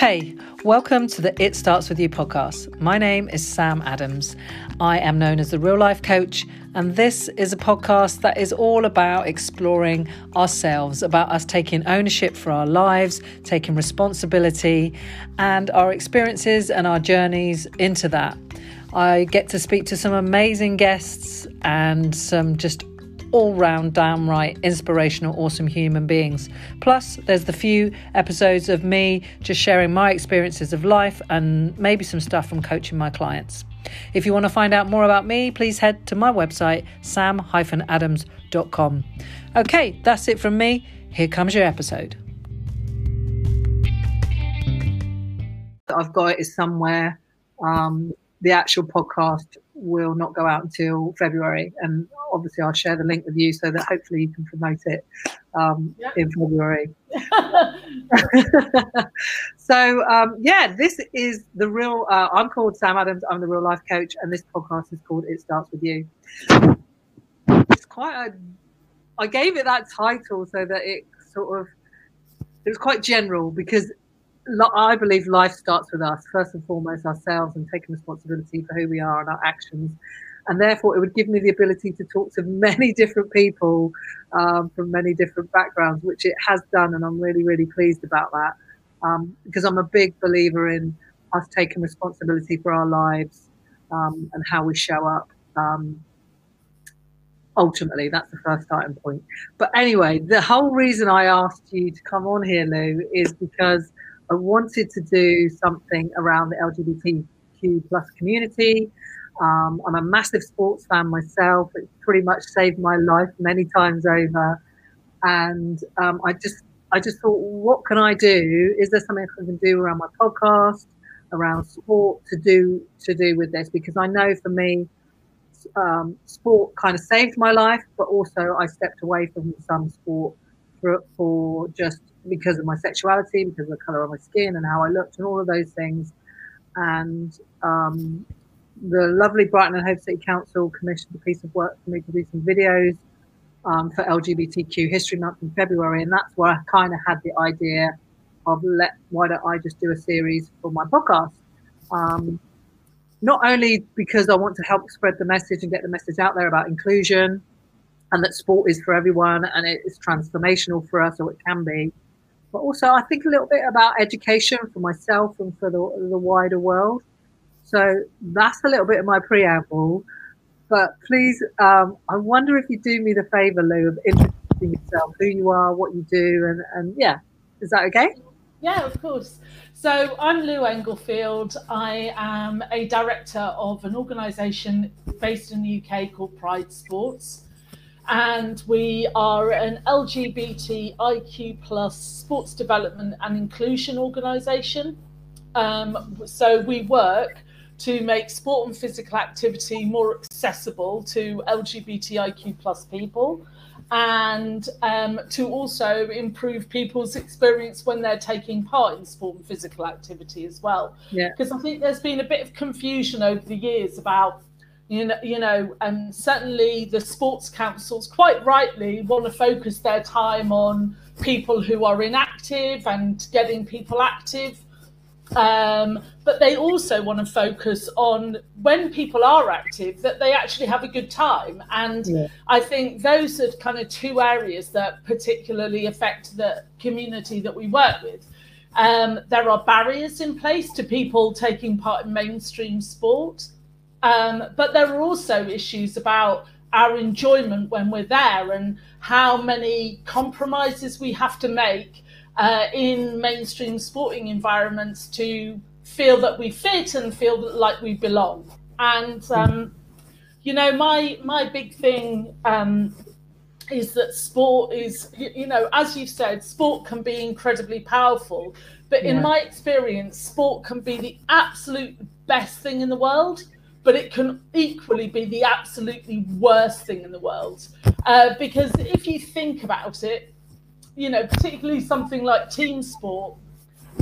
Hey, welcome to the It Starts With You podcast. My name is Sam Adams. I am known as the real life coach, and this is a podcast that is all about exploring ourselves, about us taking ownership for our lives, taking responsibility, and our experiences and our journeys into that. I get to speak to some amazing guests and some just all round, downright inspirational, awesome human beings. Plus, there's the few episodes of me just sharing my experiences of life and maybe some stuff from coaching my clients. If you want to find out more about me, please head to my website, sam-adams.com. Okay, that's it from me. Here comes your episode. I've got it somewhere. Um, the actual podcast will not go out until February, and obviously I'll share the link with you so that hopefully you can promote it um, yep. in February. so um, yeah, this is the real. Uh, I'm called Sam Adams. I'm the real life coach, and this podcast is called It Starts with You. It's quite a. I gave it that title so that it sort of it was quite general because I believe life starts with us, first and foremost, ourselves, and taking responsibility for who we are and our actions. And therefore, it would give me the ability to talk to many different people um, from many different backgrounds, which it has done. And I'm really, really pleased about that um, because I'm a big believer in us taking responsibility for our lives um, and how we show up. Um, ultimately, that's the first starting point. But anyway, the whole reason I asked you to come on here, Lou, is because I wanted to do something around the LGBTQ plus community. Um, I'm a massive sports fan myself. It's pretty much saved my life many times over. And um, I just, I just thought, what can I do? Is there something I can do around my podcast, around sport to do to do with this? Because I know for me, um, sport kind of saved my life, but also I stepped away from some sport for, for just because of my sexuality, because of the color of my skin and how I looked, and all of those things. And um, the lovely Brighton and Hove City Council commissioned a piece of work for me to do some videos um, for LGBTQ History Month in February, and that's where I kind of had the idea of let why don't I just do a series for my podcast. Um, not only because I want to help spread the message and get the message out there about inclusion, and that sport is for everyone and it's transformational for us, or it can be, but also I think a little bit about education for myself and for the, the wider world. So that's a little bit of my preamble. But please, um, I wonder if you do me the favor, Lou, of introducing yourself, who you are, what you do, and, and yeah, is that okay? Yeah, of course. So I'm Lou Englefield. I am a director of an organisation based in the UK called Pride Sports and we are an LGBTIQ plus sports development and inclusion organisation. Um, so we work to make sport and physical activity more accessible to LGBTIQ plus people and um, to also improve people's experience when they're taking part in sport and physical activity as well. Because I think there's been a bit of confusion over the years about you know, you know, and certainly the sports councils quite rightly want to focus their time on people who are inactive and getting people active. Um, but they also want to focus on when people are active that they actually have a good time. And yeah. I think those are kind of two areas that particularly affect the community that we work with. Um, there are barriers in place to people taking part in mainstream sport. Um, but there are also issues about our enjoyment when we're there and how many compromises we have to make uh, in mainstream sporting environments to feel that we fit and feel like we belong. And um, you know, my my big thing um, is that sport is, you know, as you've said, sport can be incredibly powerful. But in my experience, sport can be the absolute best thing in the world but it can equally be the absolutely worst thing in the world. Uh, because if you think about it, you know, particularly something like team sport,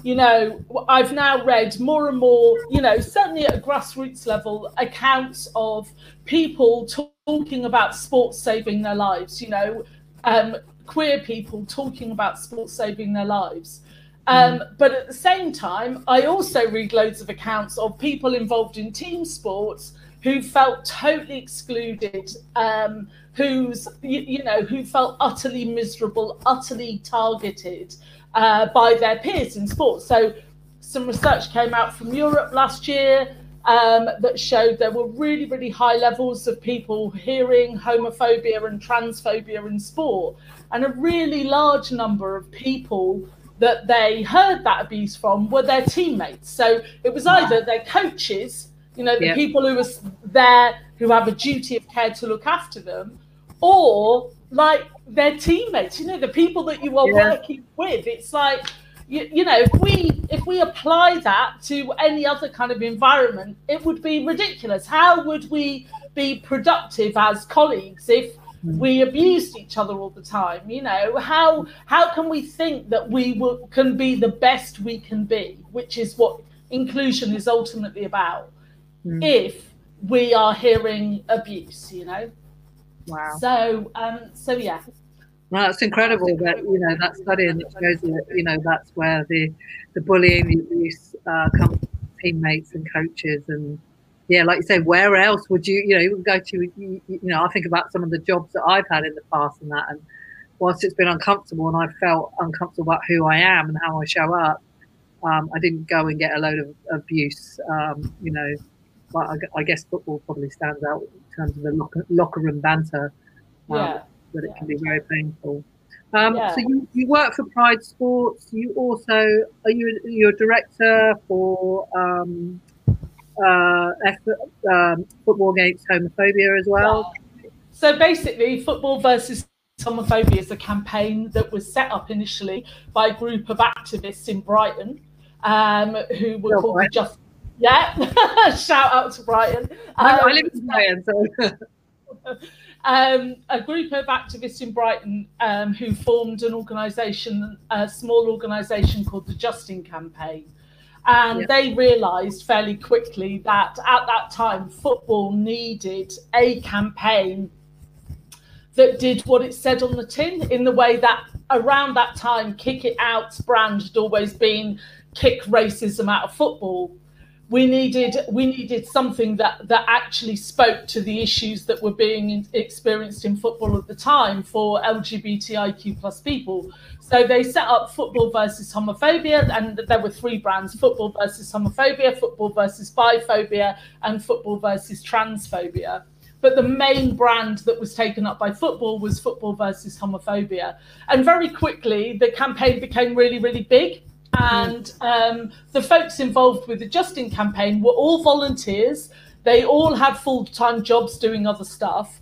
you know, I've now read more and more, you know, certainly at a grassroots level, accounts of people talking about sports saving their lives, you know, um, queer people talking about sports saving their lives. Um, mm. But at the same time, I also read loads of accounts of people involved in team sports who felt totally excluded, um, who's you, you, know who felt utterly miserable, utterly targeted uh, by their peers in sports. So some research came out from Europe last year. Um, that showed there were really, really high levels of people hearing homophobia and transphobia in sport, and a really large number of people that they heard that abuse from were their teammates. So it was either their coaches, you know, the yeah. people who was there who have a duty of care to look after them, or like their teammates, you know, the people that you are yeah. working with. It's like you, you know, if we if we apply that to any other kind of environment, it would be ridiculous. How would we be productive as colleagues if we abused each other all the time you know. How how can we think that we will, can be the best we can be which is what inclusion is ultimately about mm. if we are hearing abuse you know? Wow. So um so yeah. Well, that's incredible that you know that study and it shows that you know that's where the the bullying the abuse uh, comes from teammates and coaches and yeah, like you say, where else would you, you know, you would go to, you, you, know, I think about some of the jobs that I've had in the past and that, and whilst it's been uncomfortable and I felt uncomfortable about who I am and how I show up, um, I didn't go and get a load of abuse, um, you know, but I, I, guess football probably stands out in terms of the locker, locker room banter, um, yeah. that it yeah. can be very painful. Um, yeah. So you, you work for Pride Sports. You also are you you're a director for um, uh, effort, um, football against homophobia as well. So basically, football versus homophobia is a campaign that was set up initially by a group of activists in Brighton um, who were called right. Just. Yeah, shout out to Brighton. Um, I live in Brighton, so. Um, a group of activists in Brighton um, who formed an organisation, a small organisation called the Justin Campaign, and they realised fairly quickly that at that time, football needed a campaign that did what it said on the tin in the way that around that time, Kick It Out's brand had always been kick racism out of football we needed we needed something that that actually spoke to the issues that were being experienced in football at the time for LGBTIQ plus people. So they set up football versus homophobia, and there were three brands: football versus homophobia, football versus biphobia, and football versus transphobia. But the main brand that was taken up by football was football versus homophobia. And very quickly, the campaign became really, really big and um, the folks involved with the Justin campaign were all volunteers. They all had full time jobs doing other stuff.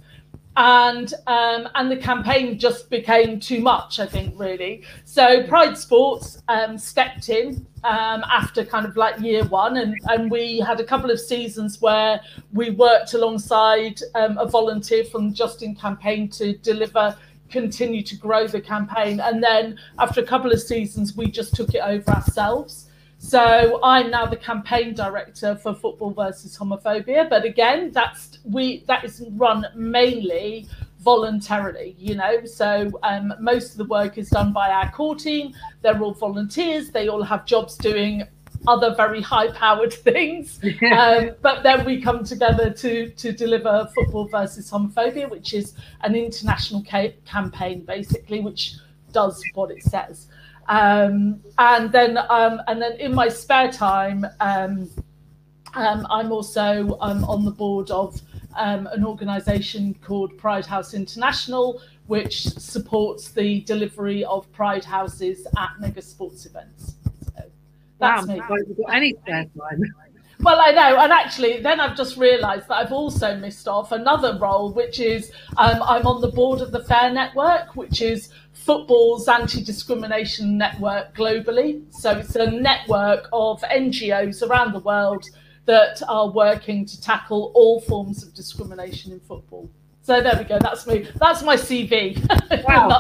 And um, and the campaign just became too much, I think, really. So Pride Sports um, stepped in um, after kind of like year one, and, and we had a couple of seasons where we worked alongside um, a volunteer from Justin campaign to deliver continue to grow the campaign. And then after a couple of seasons, we just took it over ourselves. So I'm now the campaign director for Football versus Homophobia. But again, that's we that is run mainly voluntarily, you know. So um, most of the work is done by our core team. They're all volunteers. They all have jobs doing other very high powered things. Um, but then we come together to, to deliver Football versus Homophobia, which is an international ca- campaign, basically, which does what it says. Um, and then um, and then in my spare time, um, um, I'm also um, on the board of an organisation called Pride House International, which supports the delivery of Pride houses at mega sports events. That's wow, me. Got any spare time. Well, I know, and actually, then I've just realised that I've also missed off another role, which is um, I'm on the board of the Fare Network, which is football's anti-discrimination network globally. So it's a network of NGOs around the world that are working to tackle all forms of discrimination in football. So there we go. That's me. That's my CV. Wow.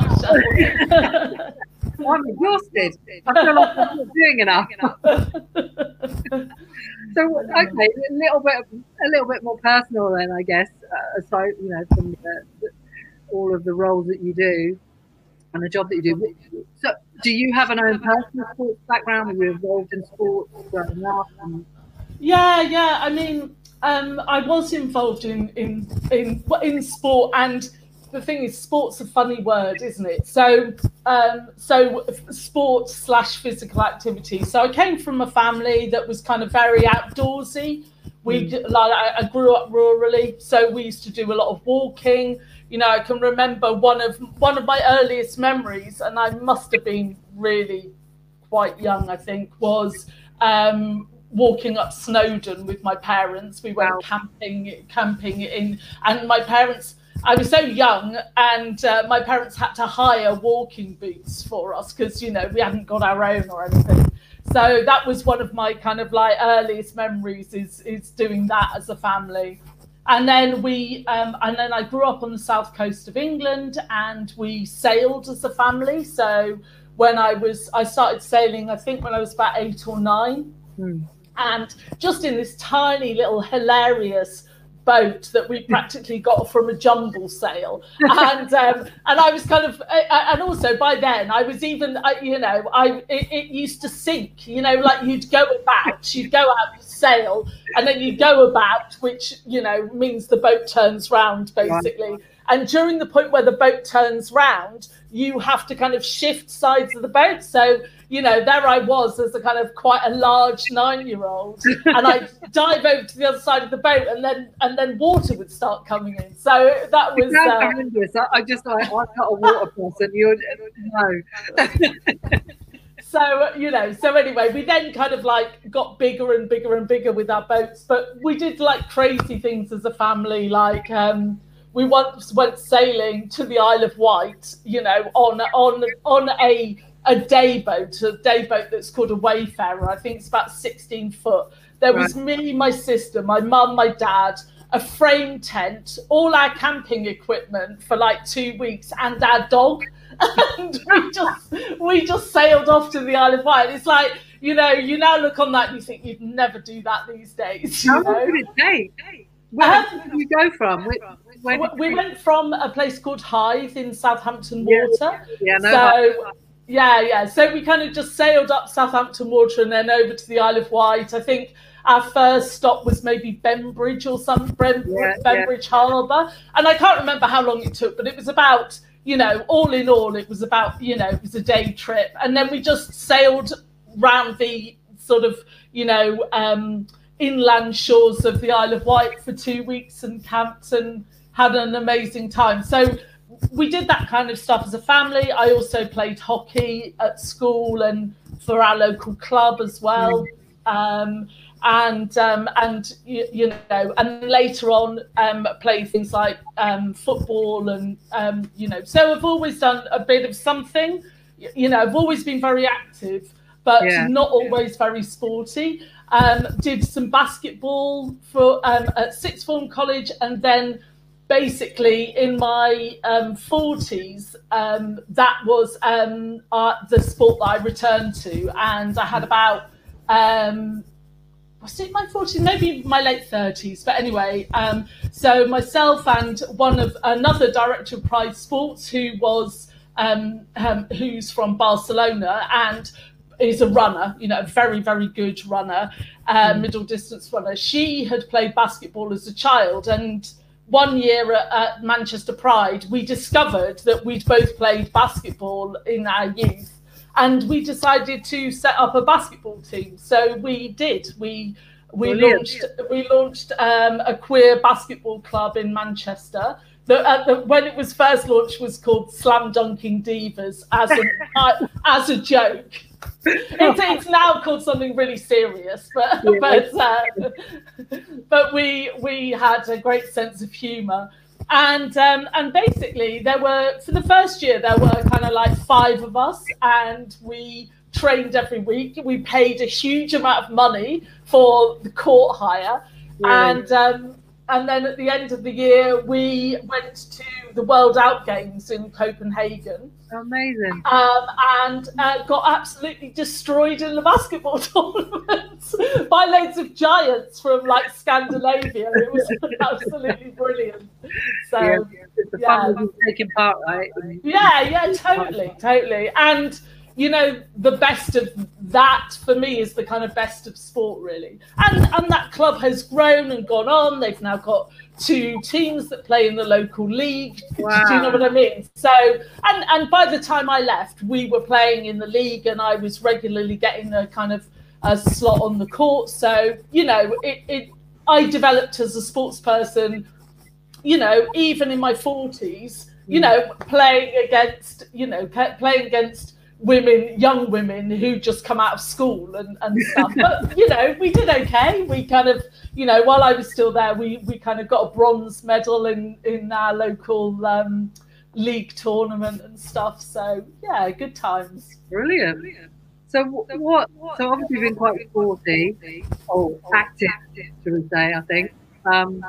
I'm exhausted. I feel like I'm not doing enough. so okay, a little bit, a little bit more personal then, I guess. Uh, aside, you know, from the, the, all of the roles that you do, and the job that you do. So, do you have an own personal sports background? Were you involved in sports growing up? Yeah, yeah. I mean, um, I was involved in in in in sport, and the thing is, sport's a funny word, isn't it? So, um, so sport slash physical activity. So I came from a family that was kind of very outdoorsy. We mm. like I grew up rurally, so we used to do a lot of walking. You know, I can remember one of one of my earliest memories, and I must have been really quite young. I think was um, walking up Snowdon with my parents. We went wow. camping, camping in, and my parents. I was so young, and uh, my parents had to hire walking boots for us because you know we hadn't got our own or anything. So that was one of my kind of like earliest memories is is doing that as a family. And then we, um, and then I grew up on the south coast of England, and we sailed as a family. So when I was, I started sailing, I think when I was about eight or nine. Hmm and just in this tiny little hilarious boat that we practically got from a jumble sale. And um, and I was kind of and also by then I was even you know I it, it, used to sink you know like you'd go about you'd go out sail and then you go about which you know means the boat turns round basically. Right. and during the point where the boat turns round you have to kind of shift sides of the boat. So you know, there I was as a kind of quite a large nine-year-old, and I dive over to the other side of the boat, and then and then water would start coming in. So that was. Uh, I just like I'm not a water person. You're no. so you know so anyway we then kind of like got bigger and bigger and bigger with our boats but we did like crazy things as a family like um we once went sailing to the isle of wight you know on on on a a day boat, a day boat that's called a Wayfarer. I think it's about 16 foot. There was right. me, my sister, my mum, my dad, a frame tent, all our camping equipment for like two weeks, and our dog. and we just we just sailed off to the Isle of Wight. It's like you know, you now look on that and you think you'd never do that these days. How long did it take? Where um, did you go from? Where, where we went from a place called Hythe in Southampton Water. Yeah, yeah no, so yeah, yeah. So we kind of just sailed up Southampton Water and then over to the Isle of Wight. I think our first stop was maybe Bembridge or some Bem- yeah, Bembridge yeah. Harbour, and I can't remember how long it took, but it was about you know, all in all, it was about you know, it was a day trip, and then we just sailed round the sort of you know um, inland shores of the Isle of Wight for two weeks and camped and had an amazing time. So we did that kind of stuff as a family. I also played hockey at school and for our local club as well. Um, and um, and you, you, know, and later on um, played things like um, football and um, you know. So I've always done a bit of something. You know, I've always been very active, but yeah. not always very sporty. Um, did some basketball for at sixth form college, and then basically in my um, 40s um, that was um, uh, the sport that i returned to and i had about um, was it my 40s maybe my late 30s but anyway um, so myself and one of another director of pride sports who was um, who's from barcelona and is a runner, you know, a very, very good runner, uh, mm. middle distance runner. She had played basketball as a child and one year at, at, Manchester Pride, we discovered that we'd both played basketball in our youth, and we decided to set up a basketball team. So we did. We we Brilliant. launched we launched um, a queer basketball club in Manchester. The, uh, the, when it was first launched, was called Slam Dunking Divas as a as a joke it's, it's now called something really serious, but yeah. but uh, but we we had a great sense of humour, and um, and basically there were for the first year there were kind of like five of us, and we trained every week. We paid a huge amount of money for the court hire, yeah. and um, and then at the end of the year we went to the World Outgames in Copenhagen. Amazing. Um, and uh, got absolutely destroyed in the basketball tournaments by loads of giants from like Scandinavia. It was absolutely brilliant. So, yeah, yeah. taking part, right? Yeah, yeah, totally, totally. And you know, the best of that for me is the kind of best of sport, really. And and that club has grown and gone on. They've now got two teams that play in the local league. Wow. Do you know what I mean? So, and and by the time I left, we were playing in the league, and I was regularly getting a kind of a slot on the court. So, you know, it, it I developed as a sports person. You know, even in my forties, you mm. know, playing against, you know, playing against women, young women who just come out of school and, and stuff. but you know, we did okay. We kind of, you know, while I was still there, we we kind of got a bronze medal in in our local um, league tournament and stuff. So yeah, good times. Brilliant. So what? So obviously, you've been quite sporty or active, should we say? I think. Um,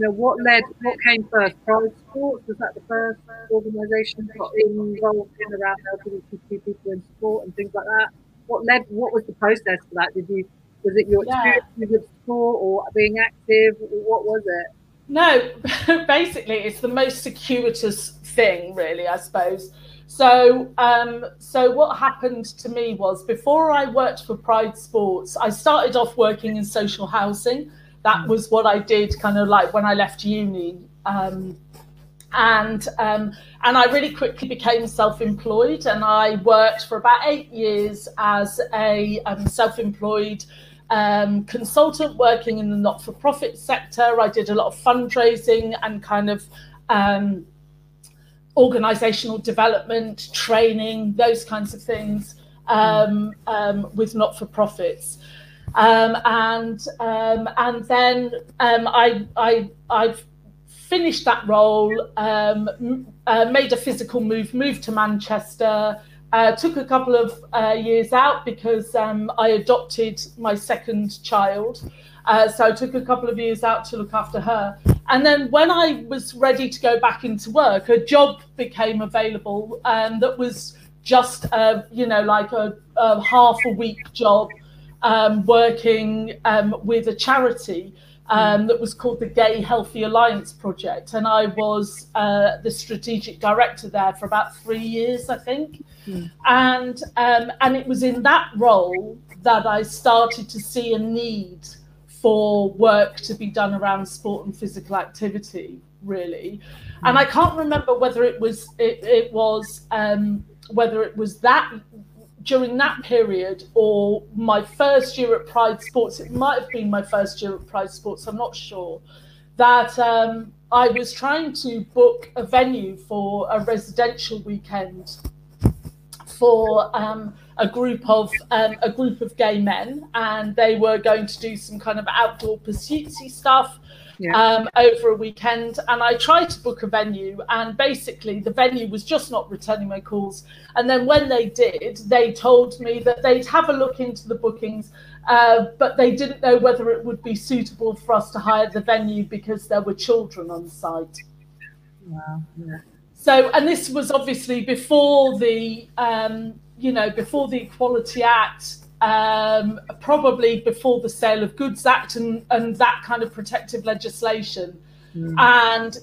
you know, what led, what came first? Pride Sports was that the first organisation that got involved in around LGBTQ people in sport and things like that? What led? What was the process for that? Did you was it your experience yeah. with sport or being active? What was it? No, basically, it's the most circuitous thing, really, I suppose. So, um, so what happened to me was before I worked for Pride Sports, I started off working in social housing that was what I did kind of like when I left uni. Um, and um, and I really quickly became self-employed, and I worked for about eight years as a um, self-employed um, consultant working in the not-for-profit sector. I did a lot of fundraising and kind of um, organizational development, training, those kinds of things um, with not-for-profits. Um, and um, and then um, I I I've finished that role, um, uh, made a physical move, moved to Manchester. Uh, took a couple of uh, years out because um, I adopted my second child. Uh, so I took a couple of years out to look after her. And then when I was ready to go back into work, a job became available um, that was just, a, you know, like a, a half a week job um, working um, with a charity um, that was called the Gay Healthy Alliance Project. And I was uh, the strategic director there for about three years, I think. Mm. And, um, and it was in that role that I started to see a need for work to be done around sport and physical activity, really. Mm. And I can't remember whether it was it, it was um, whether it was that during that period or my first year at Pride Sports, it might have been my first year at Pride Sports, I'm not sure, that um, I was trying to book a venue for a residential weekend for um, a group of um, a group of gay men, and they were going to do some kind of outdoor pursuitsy stuff yeah. um, over a weekend. And I tried to book a venue, and basically the venue was just not returning my calls. And then when they did, they told me that they'd have a look into the bookings, uh, but they didn't know whether it would be suitable for us to hire the venue because there were children on site. Wow. Yeah. So, and this was obviously before the, um, you know, before the Equality Act um, probably before the Sale of Goods Act and, and that kind of protective legislation. Mm. And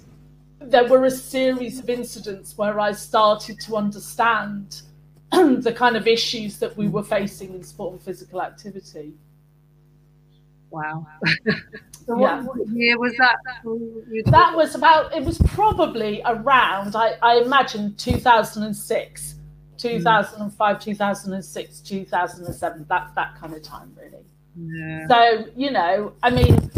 there were a series of incidents where I started to understand the kind of issues that we were facing in sport and physical activity. Wow. so yeah. what year was that? That was about, it was probably around, I, I imagine, 2006. 2005, 2006, 2007, that, that kind of time, really. Yeah. So, you know, I mean,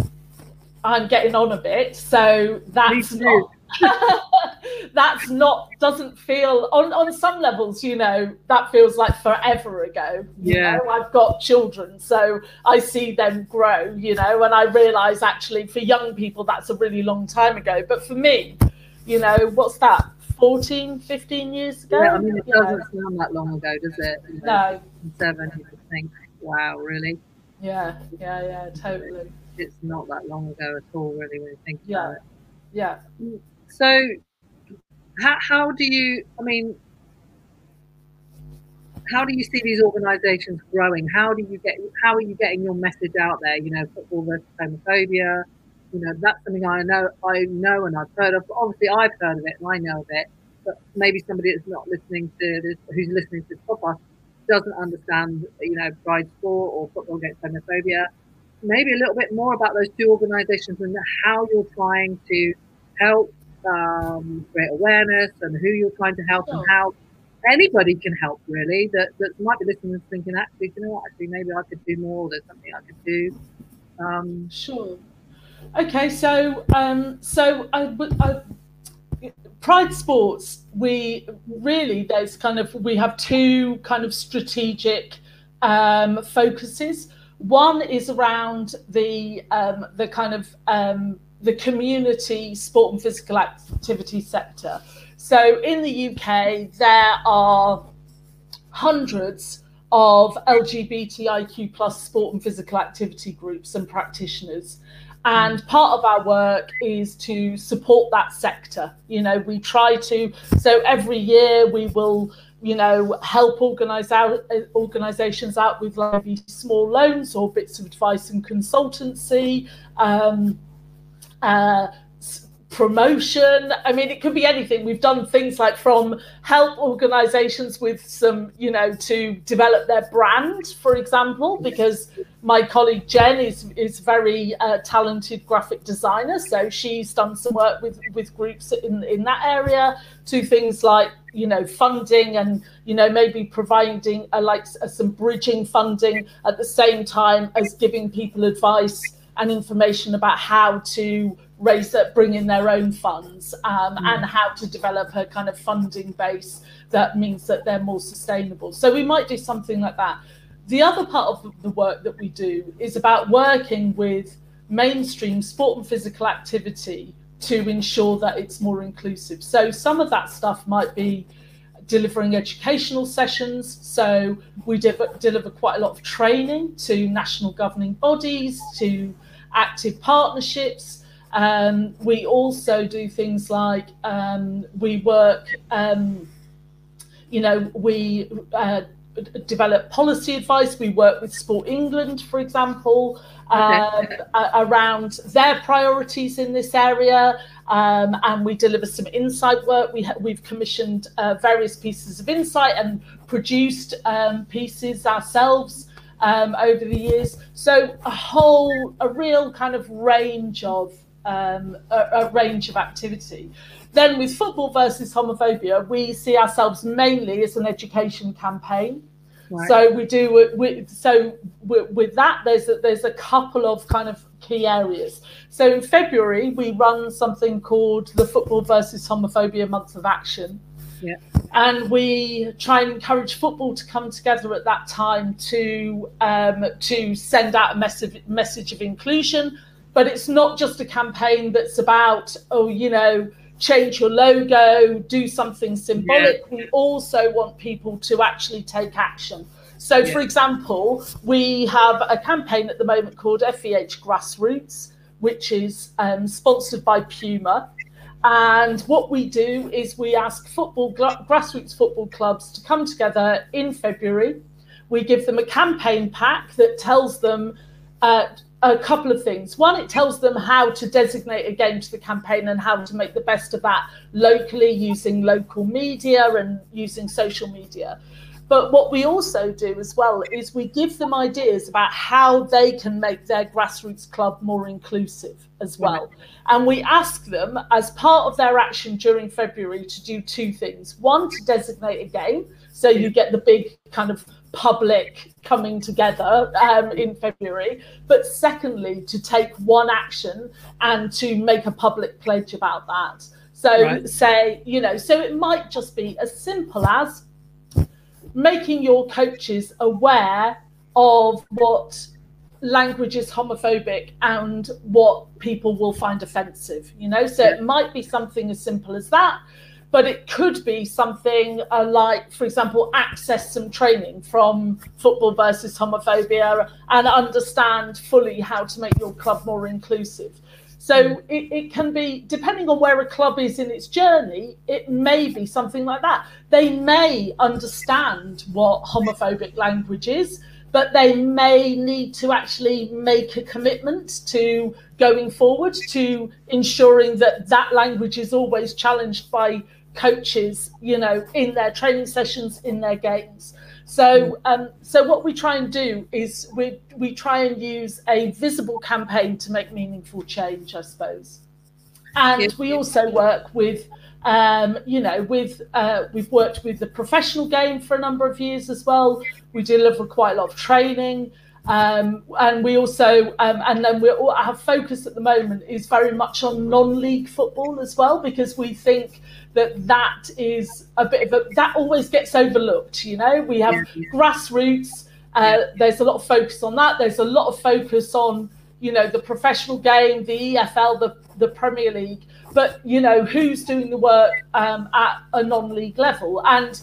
I'm getting on a bit, so that's not. that's not doesn't feel on on some levels you know that feels like forever ago yeah know? i've got children so i see them grow you know and i realize actually for young people that's a really long time ago but for me you know what's that 14, 15 years ago. Yeah, I mean, it doesn't know. sound that long ago, does it? You know, no. Seven, you think, wow, really? Yeah, yeah, yeah, totally. It's not that long ago at all, really, when you think yeah. about it. Yeah. So, how, how do you, I mean, how do you see these organisations growing? How do you get? How are you getting your message out there? You know, football versus homophobia, you know, that's something I know, I know, and I've heard of. Obviously, I've heard of it and I know of it, but maybe somebody that's not listening to this, who's listening to this podcast, doesn't understand, you know, Pride Sport or Football Against Homophobia. Maybe a little bit more about those two organisations and how you're trying to help um, create awareness and who you're trying to help sure. and how anybody can help really that, that might be listening and thinking actually you know what actually maybe I could do more there's something I could do um, sure okay so um, so I, I, Pride Sports we really there's kind of we have two kind of strategic um, focuses one is around the um, the kind of um, the community sport and physical activity sector so in the UK, there are hundreds of LGBTIQ plus sport and physical activity groups and practitioners. And part of our work is to support that sector. You know, we try to, so every year we will, you know, help organize out organizations out with like small loans or bits of advice and consultancy. Um, uh, promotion. I mean, it could be anything. We've done things like from help organizations with some, you know, to develop their brand, for example, because my colleague Jen is is very uh, talented graphic designer, so she's done some work with with groups in in that area. To things like you know funding and you know maybe providing a, like a, some bridging funding at the same time as giving people advice and information about how to raise up, bring in their own funds um, mm. and how to develop a kind of funding base that means that they're more sustainable. So we might do something like that. The other part of the work that we do is about working with mainstream sport and physical activity to ensure that it's more inclusive. So some of that stuff might be delivering educational sessions. So we de- deliver quite a lot of training to national governing bodies, to active partnerships, um, we also do things like um, we work, um, you know, we uh, develop policy advice. We work with Sport England, for example, okay. uh, around their priorities in this area. Um, and we deliver some insight work. We ha- we've commissioned uh, various pieces of insight and produced um, pieces ourselves um, over the years. So a whole, a real kind of range of um, a, a, range of activity. Then with football versus homophobia, we see ourselves mainly as an education campaign. Right. So we do we, so with, with that there's a, there's a couple of kind of key areas. So in February we run something called the Football versus Homophobia Month of Action. Yeah. And we try and encourage football to come together at that time to um, to send out a message message of inclusion, but it's not just a campaign that's about oh you know change your logo do something symbolic yeah. we also want people to actually take action so yeah. for example we have a campaign at the moment called feh grassroots which is um, sponsored by puma and what we do is we ask football grassroots football clubs to come together in february we give them a campaign pack that tells them uh, a couple of things. One, it tells them how to designate a game to the campaign and how to make the best of that locally using local media and using social media. But what we also do as well is we give them ideas about how they can make their grassroots club more inclusive as well. And we ask them, as part of their action during February, to do two things. One, to designate a game. So you get the big kind of public coming together um, in February, but secondly, to take one action and to make a public pledge about that. So, right. say, you know, so it might just be as simple as making your coaches aware of what language is homophobic and what people will find offensive, you know, so it might be something as simple as that but it could be something uh, like, for example, access some training from football versus homophobia and understand fully how to make your club more inclusive. So mm. it, it can be, depending on where a club is in its journey, it may be something like that. They may understand what homophobic language is. but they may need to actually make a commitment to going forward to ensuring that that language is always challenged by coaches, you know, in their training sessions, in their games. So, um, so what we try and do is we we try and use a visible campaign to make meaningful change, I suppose. And we also work with, um, you know, with uh, we've worked with the professional game for a number of years as well. We deliver quite a lot of training. Um, and we also, um, and then we our focus at the moment is very much on non-league football as well, because we think that that is a bit of a that always gets overlooked. You know, we have yeah. grassroots. Uh, there's a lot of focus on that. There's a lot of focus on you know the professional game, the EFL, the the Premier League, but you know who's doing the work um, at a non-league level. And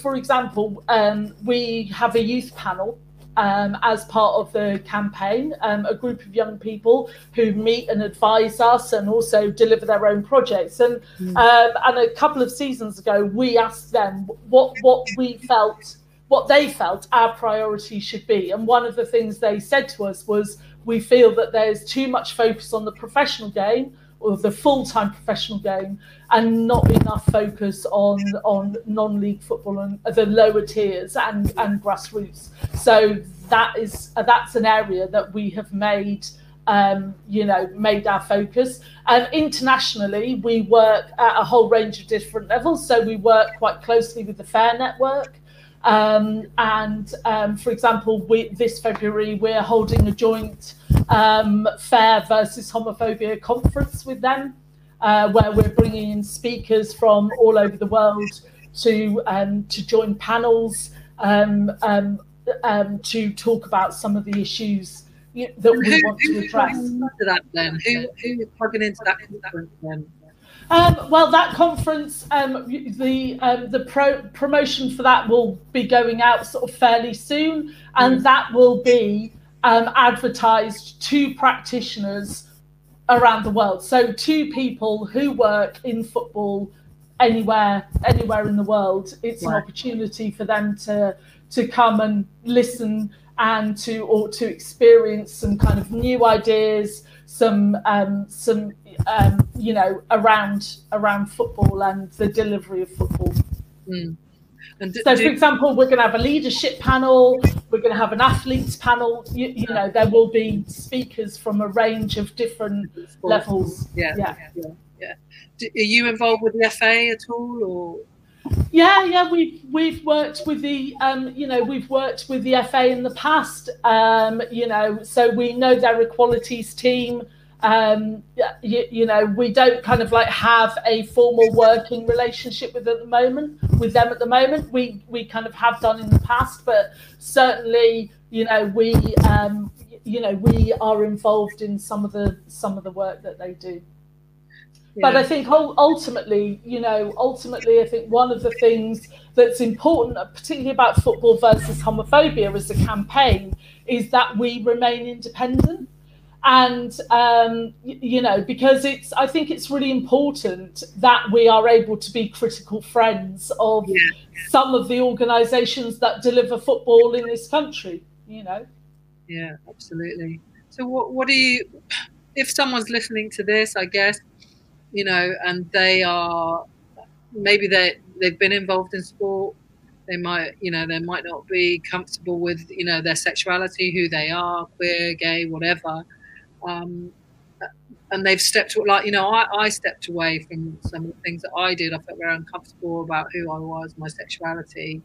for example, um, we have a youth panel um, as part of the campaign, um, a group of young people who meet and advise us and also deliver their own projects. And mm. um, and a couple of seasons ago, we asked them what what we felt, what they felt our priority should be. And one of the things they said to us was, we feel that there's too much focus on the professional game or the full-time professional game and not enough focus on on non-league football and the lower tiers and and grassroots. So that is uh, that's an area that we have made um, you know made our focus. And internationally we work at a whole range of different levels. So we work quite closely with the fare network. Um, and um, for example, we, this February we're holding a joint um, fair versus homophobia conference with them, uh, where we're bringing in speakers from all over the world to um, to join panels um, um, to talk about some of the issues that we who, want to address. Who that then? Who who is plugging into that conference then? Um, well, that conference, um, the um, the pro- promotion for that will be going out sort of fairly soon, and mm. that will be um, advertised to practitioners around the world. So, to people who work in football anywhere anywhere in the world, it's an opportunity for them to to come and listen and to or to experience some kind of new ideas, some um, some um, you know, around around football and the delivery of football. Mm. And do, so, for example, we're going to have a leadership panel. We're going to have an athletes panel. You, you know, there will be speakers from a range of different Sports. levels. Yeah, yeah, yeah. yeah. Do, are you involved with the FA at all, or? Yeah, yeah, we've we've worked with the um, you know we've worked with the FA in the past. Um, you know, so we know their equalities team um, you, you, know, we don't kind of like have a formal working relationship with at the moment with them at the moment. We we kind of have done in the past, but certainly, you know, we um, you know we are involved in some of the some of the work that they do. Yeah. But I think ultimately, you know, ultimately, I think one of the things that's important, particularly about football versus homophobia as a campaign, is that we remain independent and um, you know because it's i think it's really important that we are able to be critical friends of yeah. some of the organizations that deliver football in this country you know yeah absolutely so what what do you if someone's listening to this i guess you know and they are maybe they they've been involved in sport they might you know they might not be comfortable with you know their sexuality who they are queer gay whatever um, and they've stepped like you know I, I stepped away from some of the things that I did. I felt very uncomfortable about who I was, my sexuality,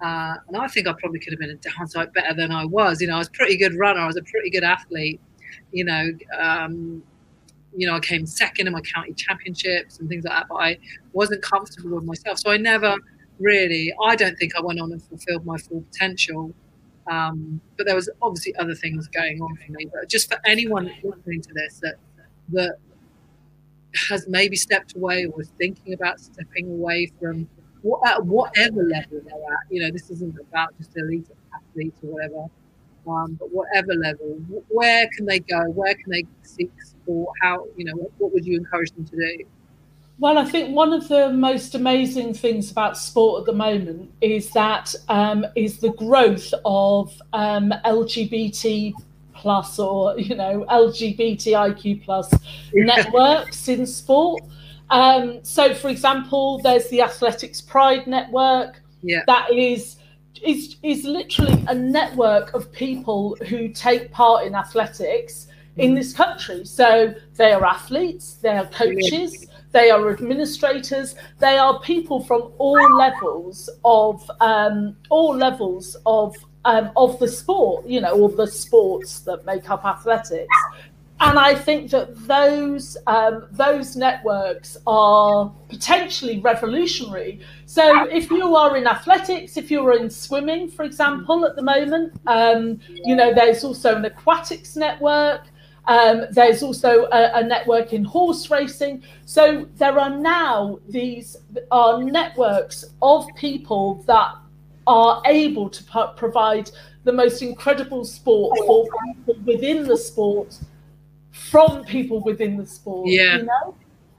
uh, and I think I probably could have been a downside better than I was. You know, I was a pretty good runner. I was a pretty good athlete. You know, um, you know, I came second in my county championships and things like that. But I wasn't comfortable with myself, so I never really. I don't think I went on and fulfilled my full potential. Um, but there was obviously other things going on for me. But just for anyone listening to this that that has maybe stepped away or was thinking about stepping away from what, at whatever level they're at, you know, this isn't about just elite athletes or whatever, um, but whatever level, where can they go? Where can they seek support? How, you know, what, what would you encourage them to do? Well, I think one of the most amazing things about sport at the moment is that um, is the growth of um, LGBT plus or you know LGBTIQ plus networks in sport. Um, so, for example, there's the Athletics Pride Network. Yeah. That is is is literally a network of people who take part in athletics in this country. So they are athletes, they are coaches, they are administrators, they are people from all levels of um, all levels of um, of the sport, you know, all the sports that make up athletics. And I think that those um, those networks are potentially revolutionary. So if you are in athletics, if you're in swimming, for example, at the moment, um, you know, there's also an aquatics network. Um, there's also a, a, network in horse racing. So there are now these are networks of people that are able to p- provide the most incredible sport for people within the sport from people within the sport. Yeah. You know?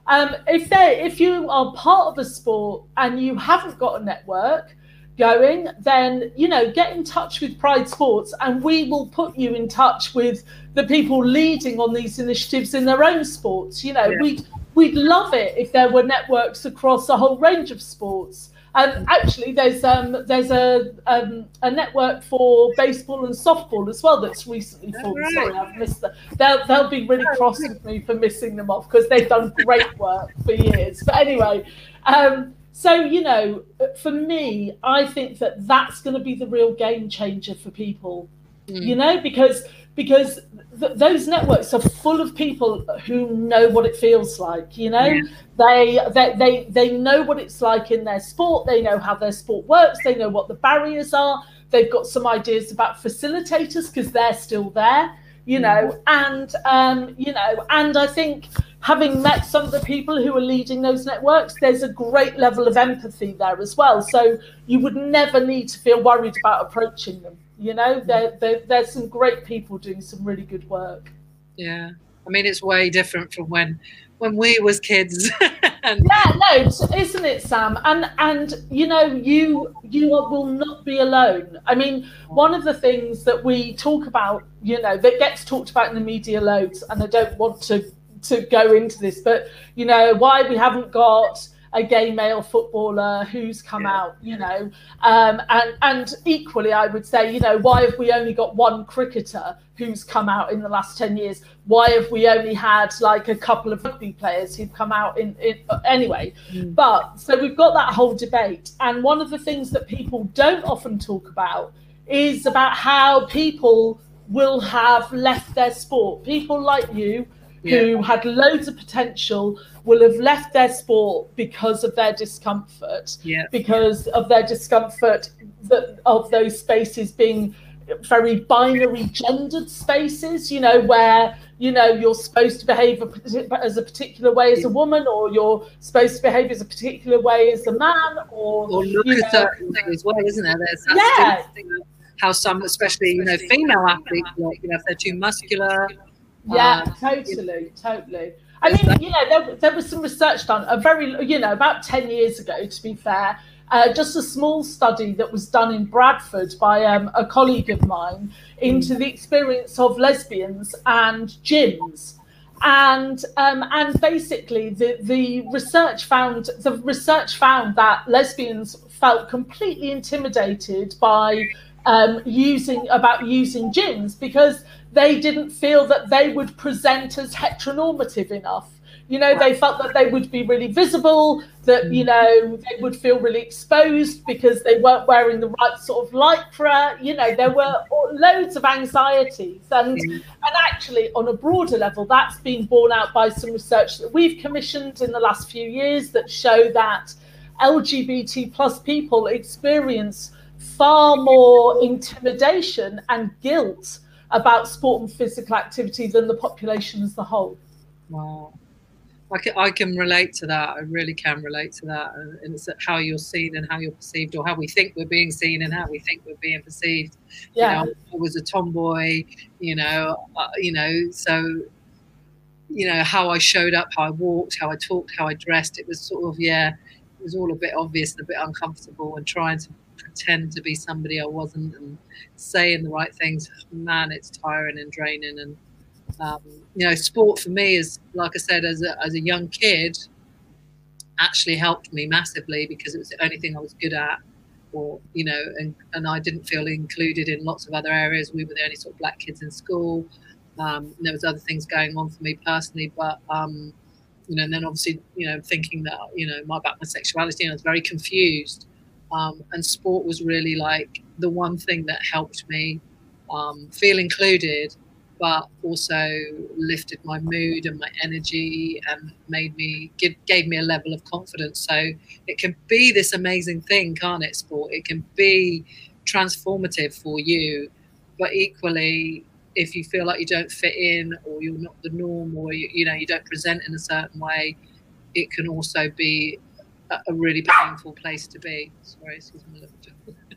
Um, if they if you are part of a sport and you haven't got a network, going, then you know get in touch with Pride Sports, and we will put you in touch with the people leading on these initiatives in their own sports. You know, yeah. we we'd love it if there were networks across a whole range of sports. And actually, there's um, there's a um, a network for baseball and softball as well that's recently formed. Right. Sorry, I've missed that. They'll they'll be really cross with me for missing them off because they've done great work for years. But anyway, um, so, you know, for me, I think that that's going to be the real game changer for people, mm. you know, because because th- those networks are full of people who know what it feels like you know yeah. they, they they they know what it's like in their sport they know how their sport works they know what the barriers are they've got some ideas about facilitators because they're still there you know, and um, you know, and I think having met some of the people who are leading those networks, there's a great level of empathy there as well. So you would never need to feel worried about approaching them. You know, there, there there's some great people doing some really good work. Yeah, I mean, it's way different from when when we was kids. yeah, no, isn't it, Sam? And and you know, you you will not be alone. I mean, one of the things that we talk about, you know, that gets talked about in the media loads, and I don't want to to go into this, but you know, why we haven't got a gay male footballer who's come yeah. out, you know, um, and and equally, I would say, you know, why have we only got one cricketer who's come out in the last ten years? Why have we only had like a couple of rugby players who've come out in, in anyway? Mm. But so we've got that whole debate, and one of the things that people don't often talk about is about how people will have left their sport. People like you yeah. who had loads of potential will have left their sport because of their discomfort, yeah. because of their discomfort that, of those spaces being very binary gendered spaces, you know, where, you know, you're supposed to behave as a particular way as a woman, or you're supposed to behave as a particular way as a man, or, or look a certain way as well, isn't there? There's yeah. how some, especially, you know, female athletes, like, you know, if they're too muscular, yeah, um, totally, totally. I mean, you know, there, there was some research done a very, you know, about 10 years ago, to be fair, uh, just a small study that was done in Bradford by um, a colleague of mine into the experience of lesbians and gyms. And um, and basically, the, the research found the research found that lesbians felt completely intimidated by um, using about using gyms because they didn't feel that they would present as heteronormative enough. You know, they felt that they would be really visible, that, you mm. know, they would feel really exposed because they weren't wearing the right sort of lycra. You know, there were loads of anxieties. And, and actually, on a broader level, that's been borne out by some research that we've commissioned in the last few years that show that LGBT plus people experience far more intimidation and guilt about sport and physical activity than the population as a whole. Wow. I can, I can relate to that. I really can relate to that. And it's how you're seen and how you're perceived, or how we think we're being seen and how we think we're being perceived. Yeah. You know, I was a tomboy, you know, uh, you know, so you know, how I showed up, how I walked, how I talked, how I dressed. It was sort of, yeah, it was all a bit obvious and a bit uncomfortable and trying to pretend to be somebody I wasn't and saying the right things. Man, it's tiring and draining. And, um, you know, sport for me is, like I said, as a, as a young kid, actually helped me massively because it was the only thing I was good at. Or, you know, and, and I didn't feel included in lots of other areas. We were the only sort of black kids in school. Um, there was other things going on for me personally, but um, you know, and then obviously, you know, thinking that you know my about my sexuality, and I was very confused. Um, and sport was really like the one thing that helped me um, feel included, but also lifted my mood and my energy and made me give, gave me a level of confidence. So it can be this amazing thing, can't it? Sport. It can be transformative for you, but equally if you feel like you don't fit in or you're not the norm or you, you know you don't present in a certain way it can also be a, really painful place to be. Sorry excuse me.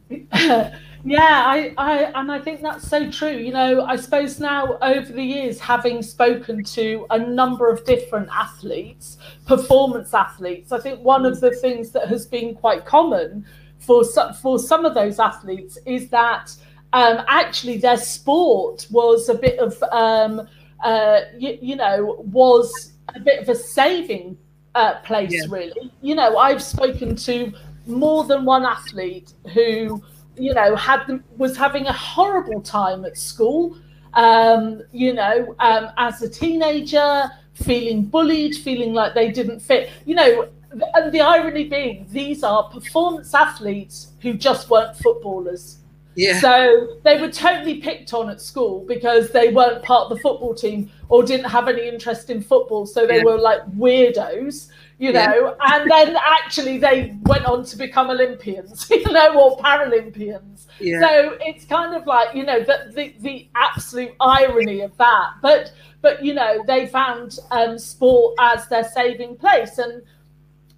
Yeah I, I and i think that's so true. You know i suppose now over the years having spoken to a number of different athletes performance athletes i think one of the things that has been quite common for for some of those athletes is that um, actually their sport was a bit of um, uh, you, you, know was a bit of a saving uh, place yeah. really you know i've spoken to more than one athlete who you know had was having a horrible time at school um, you know um, as a teenager feeling bullied feeling like they didn't fit you know and the irony being these are performance athletes who just weren't footballers yeah. So they were totally picked on at school because they weren't part of the football team or didn't have any interest in football. So they yeah. were like weirdos, you know. Yeah. and then actually they went on to become Olympians, you know, or Paralympians. Yeah. So it's kind of like, you know, the, the, the absolute irony of that. But but you know, they found um, sport as their saving place. And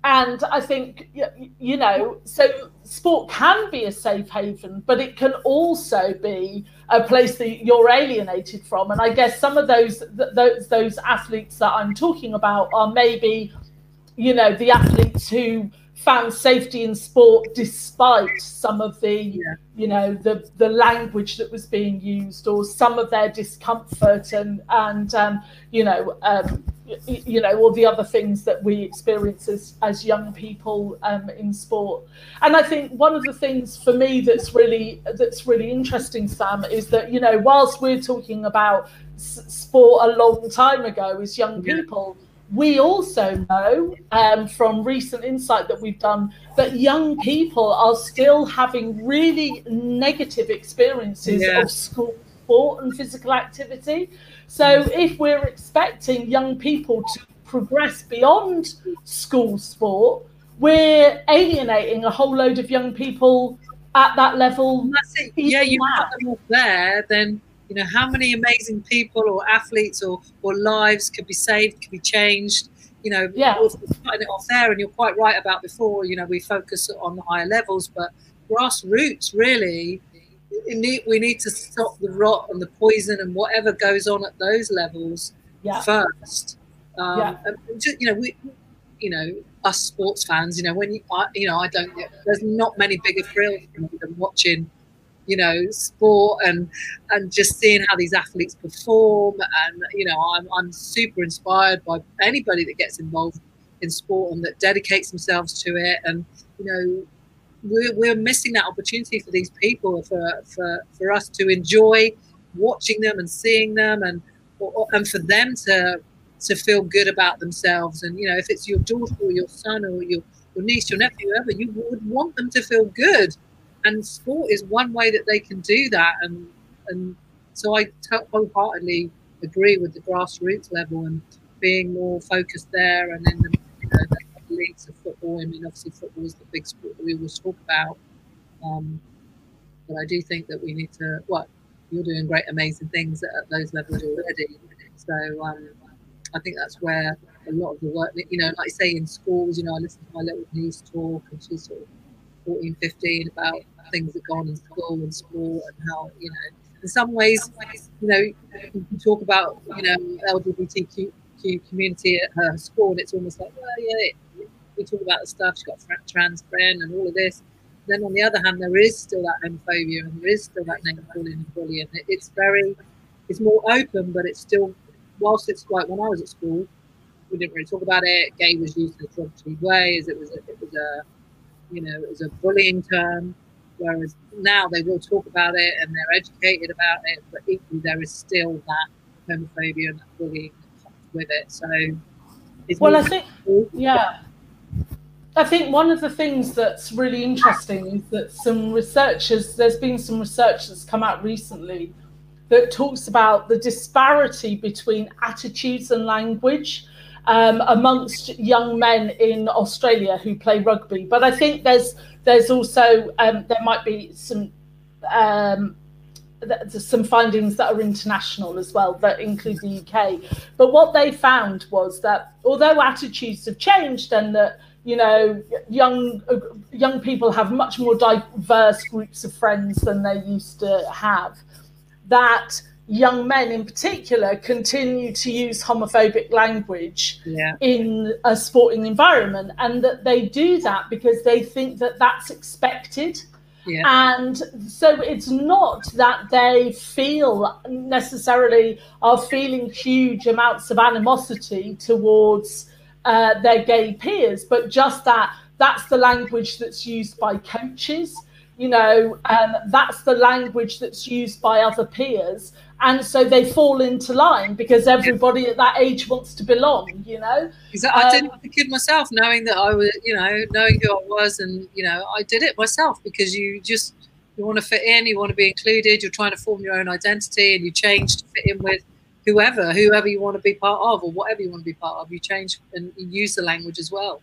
and I think you know, so sport can be a safe haven, but it can also be a place that you're alienated from. And I guess some of those those those athletes that I'm talking about are maybe, you know, the athletes who found safety in sport despite some of the yeah. you know the the language that was being used or some of their discomfort and and um, you know um, you know all the other things that we experience as, as young people um, in sport and i think one of the things for me that's really that's really interesting sam is that you know whilst we're talking about s- sport a long time ago as young people we also know um, from recent insight that we've done that young people are still having really negative experiences yeah. of school sport and physical activity. So, if we're expecting young people to progress beyond school sport, we're alienating a whole load of young people at that level. Yeah, you put them up there, then you know how many amazing people or athletes or or lives could be saved could be changed? You know yeah. putting it off there and you're quite right about before you know we focus on the higher levels but grassroots really need, we need to stop the rot and the poison and whatever goes on at those levels yeah. first um, yeah. Just, you know we you know us sports fans you know when you I, you know i don't there's not many bigger thrills than watching you know, sport and and just seeing how these athletes perform. And you know, I'm I'm super inspired by anybody that gets involved in sport and that dedicates themselves to it. And you know, we're we're missing that opportunity for these people for for for us to enjoy watching them and seeing them and or, and for them to to feel good about themselves. And you know, if it's your daughter or your son or your your niece, your nephew, whoever, you would want them to feel good and sport is one way that they can do that and and so I wholeheartedly agree with the grassroots level and being more focused there and know, the of football. I mean obviously football is the big sport that we always talk about. Um, but I do think that we need to what you're doing great amazing things at, those levels already. So um, I think that's where a lot of the work you know like say in schools you know I listen to my little niece talk and she's sort of 14, 15 about things that go on in school and sport and how, you know, in some ways, you know, you talk about, you know, LGBTQ community at her school, and it's almost like, well, yeah, we talk about the stuff. She's got trans friend and all of this. Then on the other hand, there is still that homophobia and there is still that name calling and bullying. It's very, it's more open, but it's still, whilst it's like when I was at school, we didn't really talk about it. Gay was used in a derogatory way, as it was, a, it was a, you know, it was a bullying term. Whereas now they will talk about it and they're educated about it, but equally there is still that homophobia and that bullying with it. So, well, I think, yeah, I think one of the things that's really interesting is that some researchers, there's been some research that's come out recently that talks about the disparity between attitudes and language um, amongst young men in Australia who play rugby. But I think there's there's also um, there might be some um, some findings that are international as well that include the UK. But what they found was that although attitudes have changed and that you know young young people have much more diverse groups of friends than they used to have, that young men in particular continue to use homophobic language yeah. in a sporting environment and that they do that because they think that that's expected yeah. and so it's not that they feel necessarily are feeling huge amounts of animosity towards uh, their gay peers but just that that's the language that's used by coaches you know, um, that's the language that's used by other peers. And so they fall into line because everybody at that age wants to belong, you know. Exactly. I did um, the kid myself, knowing that I was, you know, knowing who I was, and you know, I did it myself because you just you want to fit in, you want to be included, you're trying to form your own identity, and you change to fit in with whoever, whoever you want to be part of, or whatever you want to be part of. You change and use the language as well.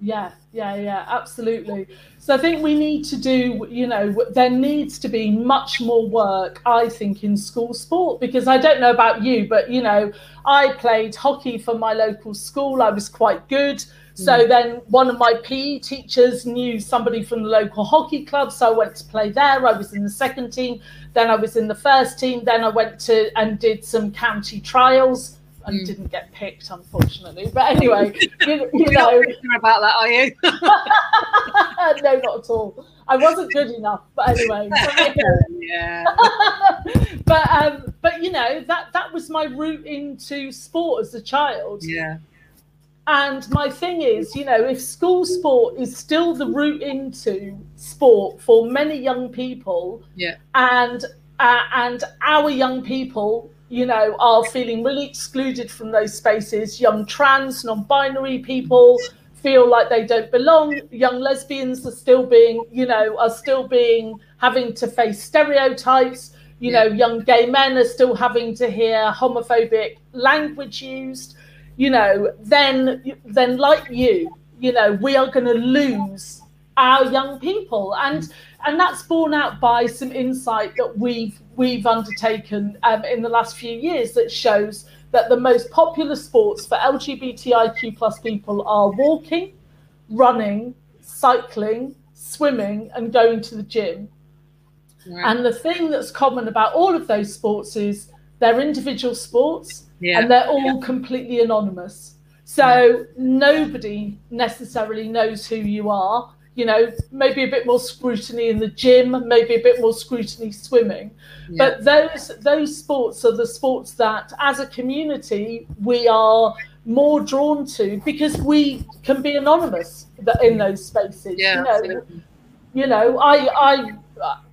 Yeah, yeah, yeah, absolutely. So I think we need to do, you know, there needs to be much more work, I think, in school sport because I don't know about you, but, you know, I played hockey for my local school. I was quite good. So mm. then one of my PE teachers knew somebody from the local hockey club. So I went to play there. I was in the second team. Then I was in the first team. Then I went to and did some county trials and mm. didn't get picked, unfortunately. But anyway, you, you know about that, are you? no, not at all. I wasn't good enough, but anyway. yeah. but um, but you know that that was my route into sport as a child. Yeah. And my thing is, you know, if school sport is still the route into sport for many young people, yeah, and uh, and our young people you know, are feeling really excluded from those spaces. Young trans, non binary people feel like they don't belong. Young lesbians are still being, you know, are still being having to face stereotypes. You know, young gay men are still having to hear homophobic language used. You know, then, then like you, you know, we are going to lose our young people, and and that's borne out by some insight that we've we've undertaken um, in the last few years that shows that the most popular sports for LGBTIQ plus people are walking, running, cycling, swimming, and going to the gym. Right. And the thing that's common about all of those sports is they're individual sports yeah. and they're all yeah. completely anonymous. So nobody necessarily knows who you are you know, maybe a bit more scrutiny in the gym, maybe a bit more scrutiny swimming. Yeah. But those those sports are the sports that, as a community, we are more drawn to because we can be anonymous in those spaces. Yeah, you know, absolutely. you know, I I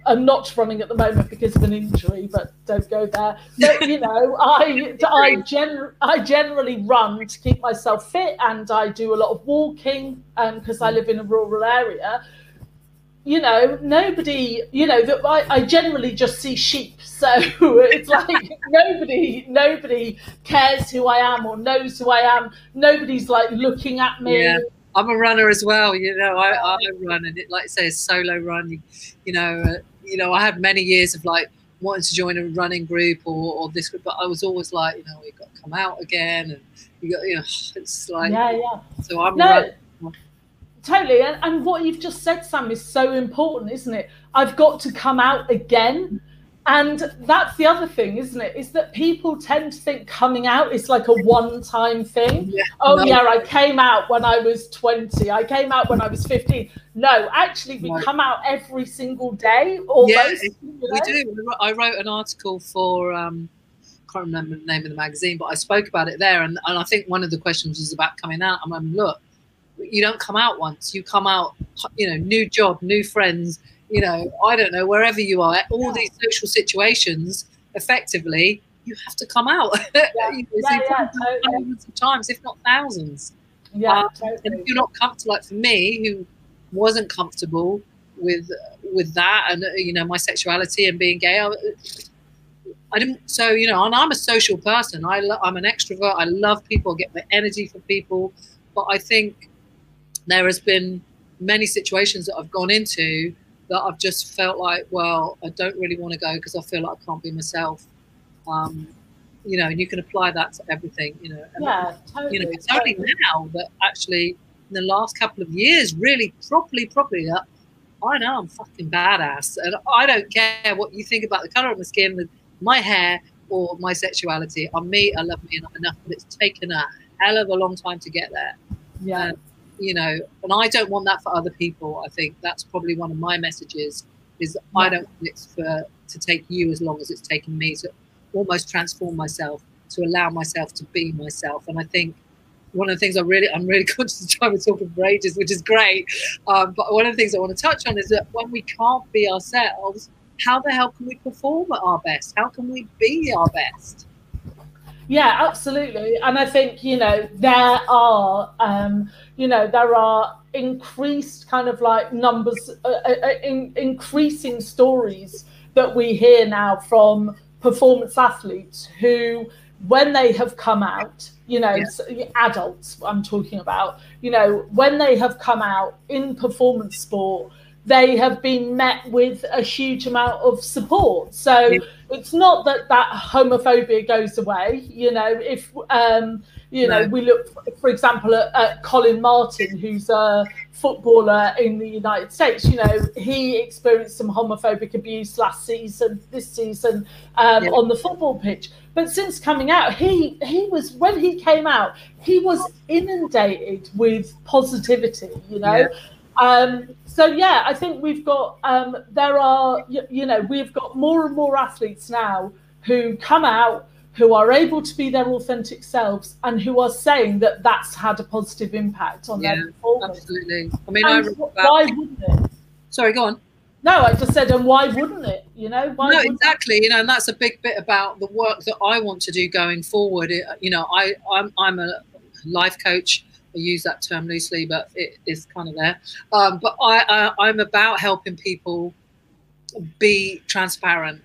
I'm not running at the moment because of an injury, but don't go there. But you know, I I gen I generally run to keep myself fit, and I do a lot of walking, and um, because I live in a rural area. You know, nobody. You know, that I, I generally just see sheep, so it's like nobody nobody cares who I am or knows who I am. Nobody's like looking at me. Yeah. I'm a runner as well. You know, I, I run, and it like I say, a solo run. You, you know, uh, you know, I had many years of like wanting to join a running group or, or this group, but I was always like, you know, you got to come out again, and you got, you know, it's like, yeah, yeah. So I'm no, totally, and, and what you've just said, Sam, is so important, isn't it? I've got to come out again and that's the other thing, isn't it? Is that people tend to think coming out is like a one time thing. Yeah, oh, no. yeah, I came out when I was 20. I came out when I was 15. No, actually, we come out every single day almost. Yeah, we do. I wrote an article for, um, I can't remember the name of the magazine, but I spoke about it there. And, and I think one of the questions was about coming out. I'm like, look, you don't come out once. You come out, you know, new job, new friends you know, I don't know, wherever you are, all yeah. these social situations, effectively, you have to come out. Yeah. you know, yeah. Hundreds of times, if not thousands. Yeah, um, totally. and if you're not comfortable, like for me, who wasn't comfortable with with that, and you know, my sexuality and being gay, I, I didn't. So you know, and I'm a social person. I lo- I'm an extrovert. I love people. I get my energy from people. But I think there has been many situations that I've gone into that I've just felt like, well, I don't really want to go because I feel like I can't be myself. Um, you know, and you can apply that to everything, you know. And, yeah, totally. You know, it's totally. only now that actually in the last couple of years, really properly, properly, that I know I'm fucking badass. And I don't care what you think about the color of my skin, the, my hair, or my sexuality. I'm me, I love me enough, but it's taken a hell of a long time to get there. Yeah you know, and I don't want that for other people. I think that's probably one of my messages is yeah. I don't want it for to take you as long as it's taken me to almost transform myself, to allow myself to be myself. And I think one of the things I really, I'm really conscious of time we're talking for ages, which is great. Um, but one of the things I want to touch on is that when we can't be ourselves, how the hell can we perform at our best? How can we be our best? Yeah, absolutely. And I think, you know, there are, um, you know, there are increased kind of like numbers, uh, uh, uh, in, increasing stories that we hear now from performance athletes who, when they have come out, you know, yeah. adults, I'm talking about, you know, when they have come out in performance sport, they have been met with a huge amount of support. So yeah. It's not that that homophobia goes away. You know, if um, you no. know, we look, for example, at, at, Collin Martin, who's a footballer in the United States. You know, he experienced some homophobic abuse last season, this season um, yeah. on the football pitch. But since coming out, he he was when he came out, he was inundated with positivity. You know. Yeah. Um, so yeah, I think we've got um, there are you, you know we've got more and more athletes now who come out who are able to be their authentic selves and who are saying that that's had a positive impact on yeah, their performance. Absolutely. I mean, I why wouldn't it? Sorry, go on. No, I just said, and why wouldn't it? You know, no, exactly. It? You know, and that's a big bit about the work that I want to do going forward. It, you know, I I'm I'm a life coach. I use that term loosely, but it is kind of there. Um, but I, I, I'm about helping people be transparent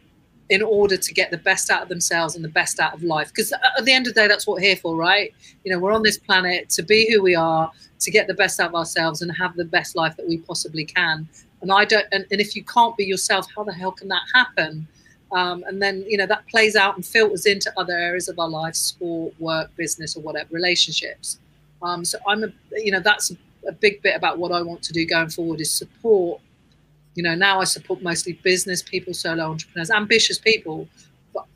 in order to get the best out of themselves and the best out of life. Because at the end of the day, that's what we're here for, right? You know, we're on this planet to be who we are, to get the best out of ourselves and have the best life that we possibly can. And I don't, and, and if you can't be yourself, how the hell can that happen? Um, and then, you know, that plays out and filters into other areas of our life, sport, work, business, or whatever, relationships. Um, so I'm a, you know, that's a, big bit about what I want to do going forward is support. You know, now I support mostly business people, solo entrepreneurs, ambitious people, but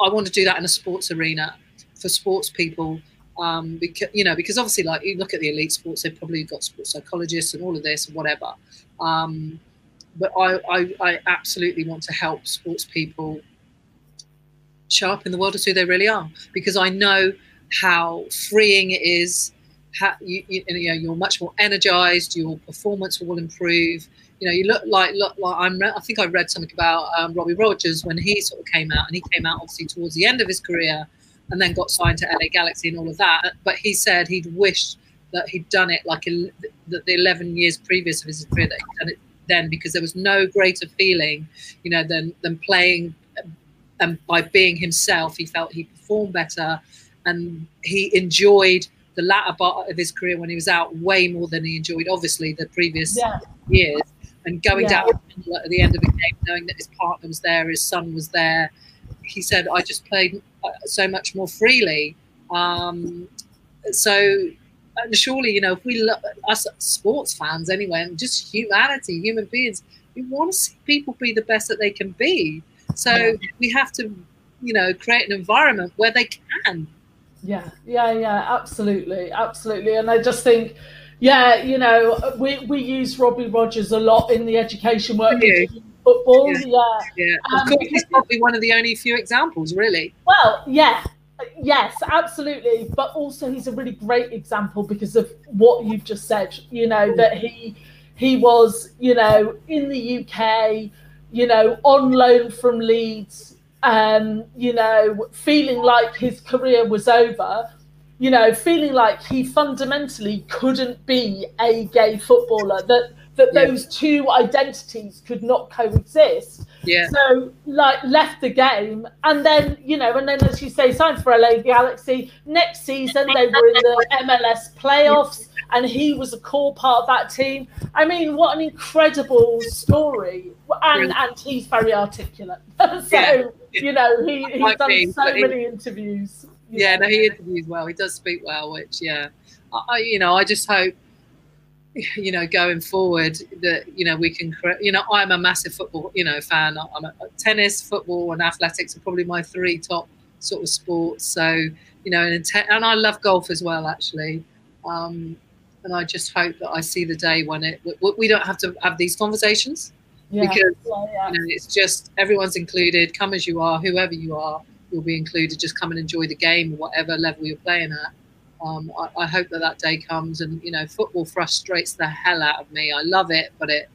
I want to do that in a sports arena for sports people. Um, because you know, because obviously, like you look at the elite sports, they've probably got sports psychologists and all of this and whatever. Um, but I, I, I absolutely want to help sports people show up in the world as who they really are because I know how freeing it is you, you, you, know you're much more energized your performance will improve. You know you look like look like i'm i think i read something about um, robbie rogers when he sort of came out and he came out obviously towards the end of his career and then got signed to la galaxy and all of that but he said he'd wished that he'd done it like the, the 11 years previous of his career that he'd done it then because there was no greater feeling you know than than playing and by being himself. He felt he performed better and he enjoyed the latter part of his career when he was out way more than he enjoyed, obviously, the previous yeah. years. And going yeah. down at the end of the game, knowing that his partner was there, his son was there, he said, "I just played uh, so much more freely." Um, so, and surely, you know, if we look, us sports fans anyway, and just humanity, human beings, we want to see people be the best that they can be. So we have to, you know, create an environment where they can. Yeah, yeah, yeah, absolutely, absolutely. And I just think, yeah, you know, we, we use Robbie Rogers a lot in the education work. Football, yeah, yeah. yeah. Of um, course, he's probably one of the only few examples, really. Well, yeah, yes, absolutely. But also, he's a really great example because of what you've just said. You know that he he was, you know, in the UK, you know, on loan from Leeds, um, you know, feeling like his career was over, you know, feeling like he fundamentally couldn't be a gay footballer, that that yeah. those two identities could not coexist. Yeah. So like left the game and then, you know, and then as you say, signed for LA Galaxy. Next season they were in the MLS playoffs and he was a core part of that team. I mean, what an incredible story. And and he's very articulate. so, yeah. you know, he, he's done be, so many he, interviews. Yeah, know. no, he interviews well. He does speak well, which yeah. I, you know, I just hope you know going forward that you know we can create you know i'm a massive football you know fan i'm a, tennis football and athletics are probably my three top sort of sports so you know and, and i love golf as well actually um, and I just hope that I see the day when it we don't have to have these conversations yeah. because yeah. You know, it's just everyone's included. Come as you are, whoever you are, you'll be included. Just come and enjoy the game, whatever level you're playing at. Um, I, I, hope that that day comes, and you know, football frustrates the hell out of me. I love it, but it,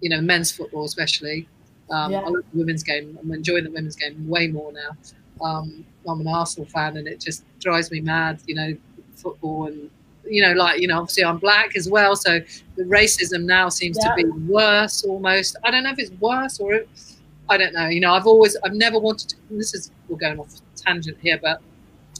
you know, men's football especially. Um, I love the women's game. I'm enjoying the women's game way more now. Um, I'm an Arsenal fan, and it just drives me mad. You know, football and you know, like, you know, obviously I'm black as well. So the racism now seems yeah. to be worse almost. I don't know if it's worse or I don't know. You know, I've always, I've never wanted to, this is, we're going off tangent here, but,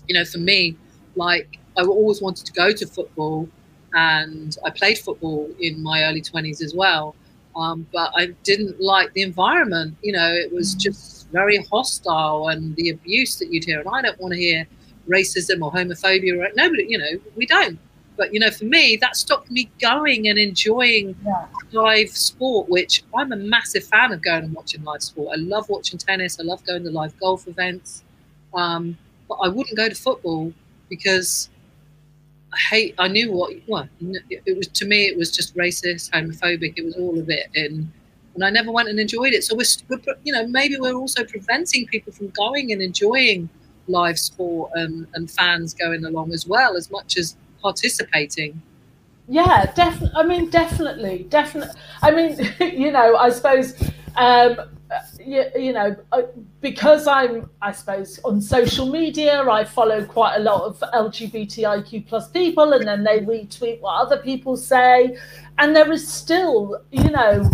you know, for me, like, I always wanted to go to football and I played football in my early 20s as well. Um, but I didn't like the environment. You know, it was mm. just very hostile and the abuse that you'd hear. And I don't want to hear racism or homophobia. Or, nobody, you know, we don't. But you know, for me, that stopped me going and enjoying yeah. live sport, which I'm a massive fan of going and watching live sport. I love watching tennis. I love going to live golf events. Um, but I wouldn't go to football because hate. I knew what. Well, it was to me. It was just racist, homophobic. It was all of it, and and I never went and enjoyed it. So we're, we're you know, maybe we're also preventing people from going and enjoying live sport and, and fans going along as well as much as participating yeah definitely i mean definitely definitely i mean you know i suppose um you, you know uh, because i'm i suppose on social media i follow quite a lot of lgbtiq plus people and then they retweet what other people say. And there is still you know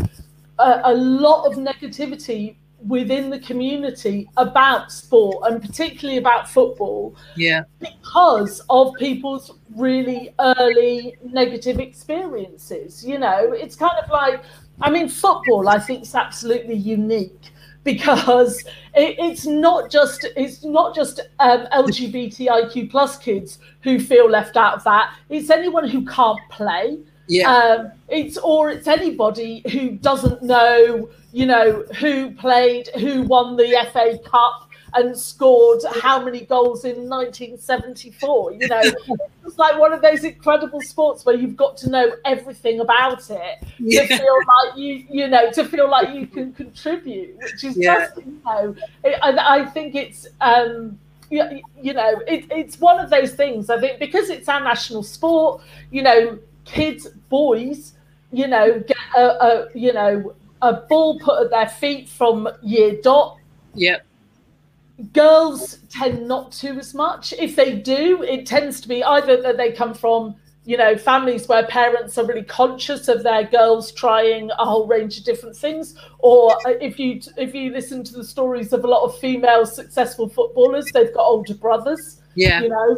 a, a lot of negativity within the community about sport and particularly about football yeah. because of people's really early negative experiences you know? It's kind of like i mean football i think is absolutely unique because it, it's not just it's not just um, lgbtiq plus kids who feel left out of that. It's anyone who can't play. Yeah. Um, it's or it's anybody who doesn't know, you know, who played, who won the FA Cup and scored how many goals in 1974. You know, it's like one of those incredible sports where you've got to know everything about it yeah. to feel like you, you know, to feel like you can contribute, which is yeah. just, you know, and I think it's. um you, you know, it, it's one of those things. I think because it's our national sport, you know, kids, boys, you know, get a, a you know a ball put at their feet from year dot. Yep. Girls tend not to as much. If they do, it tends to be either that they come from you know families where parents are really conscious of their girls trying a whole range of different things or uh, if you if you listen to the stories of a lot of female successful footballers they've got older brothers yeah you know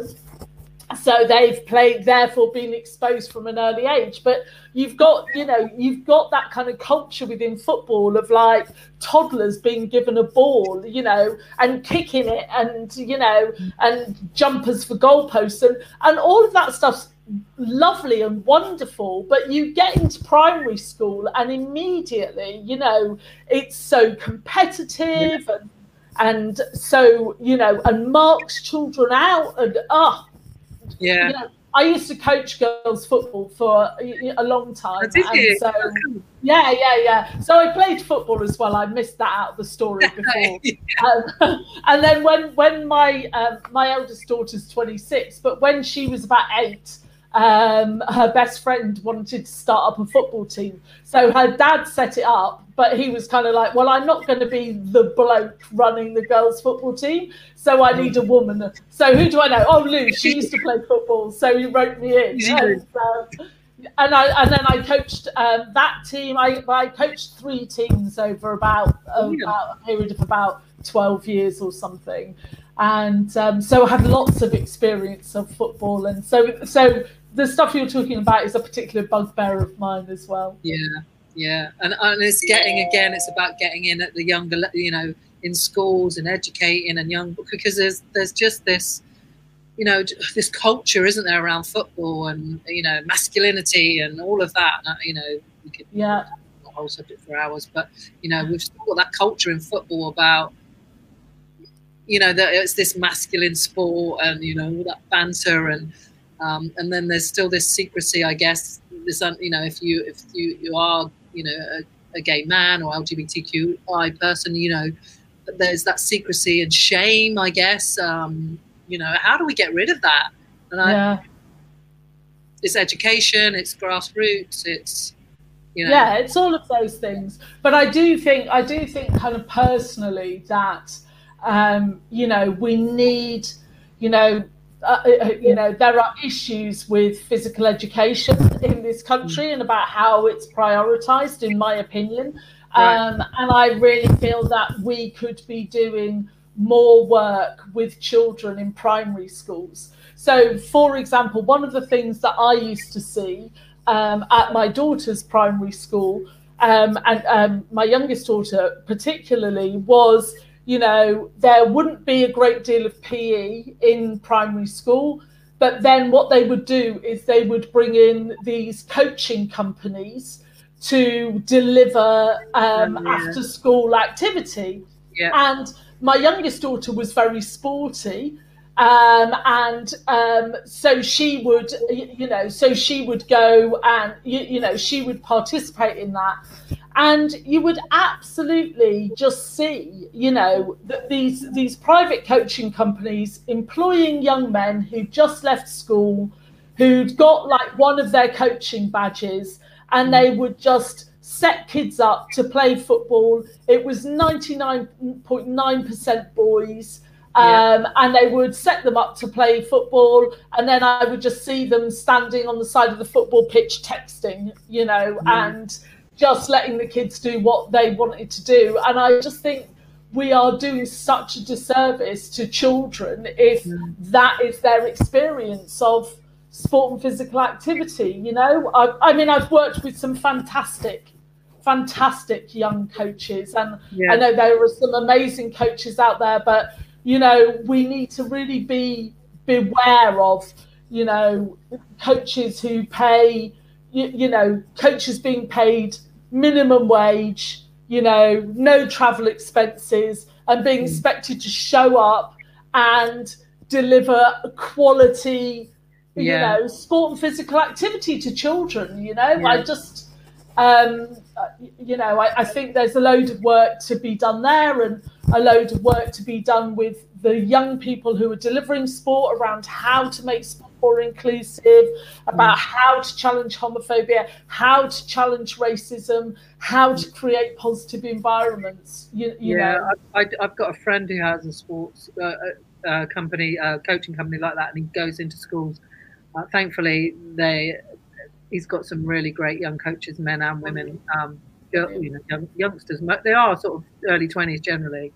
so they've played therefore been exposed from an early age. But you've got you know you've got that kind of culture within football of like toddlers being given a ball you know and kicking it and you know and jumpers for goalposts. And and all of that stuff's lovely and wonderful but you get into primary school and immediately you know it's so competitive and and so you know and marks children out and ah yeah you know, I used to coach girls football for a long time. did you? So, yeah, yeah, yeah. So I played football as well. I missed that out of the story before. um, and then when when my um, my eldest daughter's 26, but when she was about eight, um, her best friend wanted to start up a football team. So her dad set it up, but he was kind of like, well, I'm not going to be the bloke running the girls' football team. So I need a woman. So who do I know? Oh, Lou, she used to play football. So he wrote me in. And, uh, and I and then I coached um, that team. I, I coached three teams over about, uh, about a period of about 12 years or something and um, so I had lots of experience of football, and so so the stuff you're talking about is a particular bugbear of mine as well. Yeah, yeah, and, and it's getting again. It's about getting in at the younger, you know, in schools and educating and young because there's there's just this, you know, this culture, isn't there, around football and you know masculinity and all of that. Uh, you know, we could yeah. Not whole subject for hours, but you know, we've still got that culture in football about you know that it's this masculine sport and you know all that banter and um, and then there's still this secrecy, I guess. This, you know, if you if you you are you know a, a gay man or LGBTQI person, you know, there's that secrecy and shame, I guess. Um, you know, how do we get rid of that? And I, yeah. it's education, it's grassroots, it's you know. Yeah, it's all of those things. But I do think I do think kind of personally that um, you know we need you know uh, uh, uh, you know, there are issues with physical education in this country and about how it's prioritized, in my opinion. Um, and I really feel that we could be doing more work with children in primary schools. So, for example, one of the things that I used to see um, at my daughter's primary school, um, and um, my youngest daughter particularly, was you know, there wouldn't be a great deal of PE in primary school. But then what they would do is they would bring in these coaching companies to deliver um, yeah. after school activity. Yeah. And my youngest daughter was very sporty. Um, and um, so she would, you know, so she would go and, you, you know, she would participate in that. And you would absolutely just see you know that these these private coaching companies employing young men who just left school who'd got like one of their coaching badges and they would just set kids up to play football. It was 99.9% boys um, yeah. and they would set them up to play football and then i would just see them standing on the side of the football pitch texting you know mm. and just letting the kids do what they wanted to do. And I just think we are doing such a disservice to children if mm. that is their experience of sport and physical activity. You know, I, I mean, I've worked with some fantastic, fantastic young coaches, and yeah. I know there are some amazing coaches out there, but you know, we need to really be beware of, you know, coaches who pay you, you know, coaches being paid minimum wage, you know, no travel expenses, and being hmm. expected to show up and deliver quality, yeah. you know, sport and physical activity to children. You know, yeah. I just, um, you know, I, I think there's a load of work to be done there, and a load of work to be done with the young people who are delivering sport around how to make sport more inclusive, about mm. how to challenge homophobia, how to challenge racism, how to create positive environments. You, you yeah, know. I, have got a friend who has a sports uh, uh, company, uh, coaching company like that, and he goes into schools. Uh, thankfully, they he's got some really great young coaches, men and women. Um, you know, young, youngsters. They are sort of early twenties generally.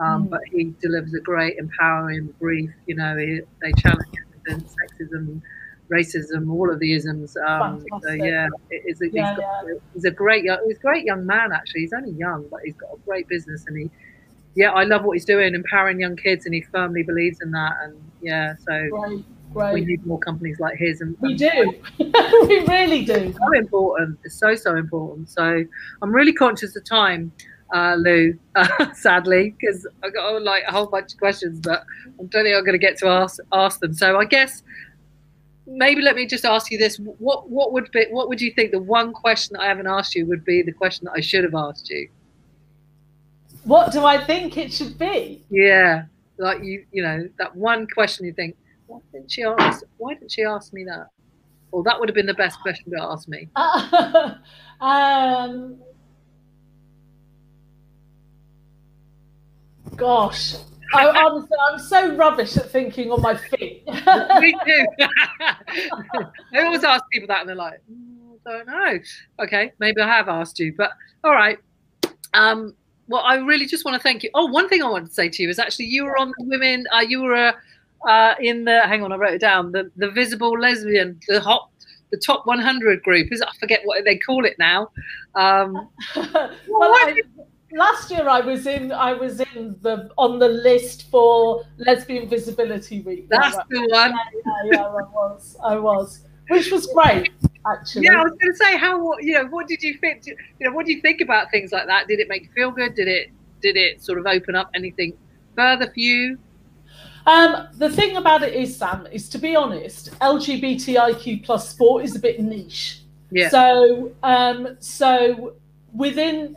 Um, mm. but he delivers a great empowering brief. You know, he, they challenge sexism, racism, all of the isms. Um, so yeah, it's a, yeah, he's, got, yeah. he's a great, he's a great young man. Actually, he's only young, but he's got a great business, and he, yeah, I love what he's doing, empowering young kids, and he firmly believes in that. And yeah, so right. Great. We need more companies like his, and we do. we really do. So important. It's so so important. So I'm really conscious of time, uh, Lou. Uh, sadly, because I got like a whole bunch of questions, but I don't think I'm going to get to ask ask them. So I guess maybe let me just ask you this: what what would be what would you think the one question I haven't asked you would be the question that I should have asked you? What do I think it should be? Yeah, like you you know that one question you think why didn't she ask? Why didn't she ask me that? Well, that would have been the best question to ask me. um, gosh, I, I'm, I'm so rubbish at thinking on my feet. me too. I always ask people that, and they're like, mm, I don't know. Okay, maybe I have asked you, but all right. Um, well, I really just want to thank you. Oh, one thing I wanted to say to you is actually you were on the women. Uh, you were a uh, in the hang on, I wrote it down. The the visible lesbian, the hot, the top 100 group is I forget what they call it now. Um, well, I, last year I was in I was in the on the list for Lesbian Visibility Week. That's the one. Yeah, yeah, yeah, I was. I was, which was great. Actually. Yeah, I was going to say how you know what did you think? You know, what do you think about things like that? Did it make you feel good? Did it did it sort of open up anything further for you? Um, the thing about it is, Sam, is to be honest, LGBTIQ plus sport is a bit niche. Yeah. So, um, so within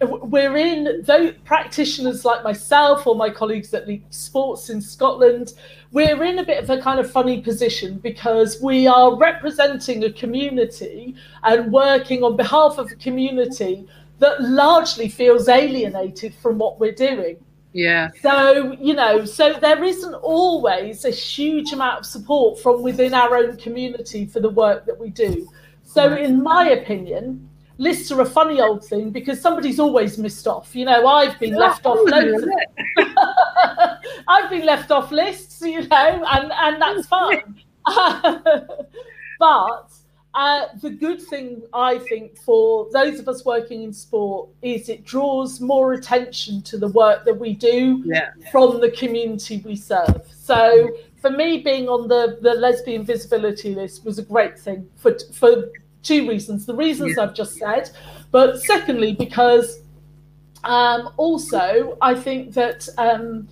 we're in though practitioners like myself or my colleagues that lead sports in Scotland, we're in a bit of a kind of funny position because we are representing a community and working on behalf of a community that largely feels alienated from what we're doing. Yeah. So, you know, so there isn't always a huge amount of support from within our own community for the work that we do. So, in my opinion, lists are a funny old thing because somebody's always missed off. You know, I've been left off loads. I've been left off lists, you know, and, and that's fine. but uh, the good thing, I think, for those of us working in sport is it draws more attention to the work that we do yeah. from the community we serve. So, for me, being on the, the lesbian visibility list was a great thing for, for two reasons. The reasons yeah. I've just said, but secondly, because um, also I think that. Um,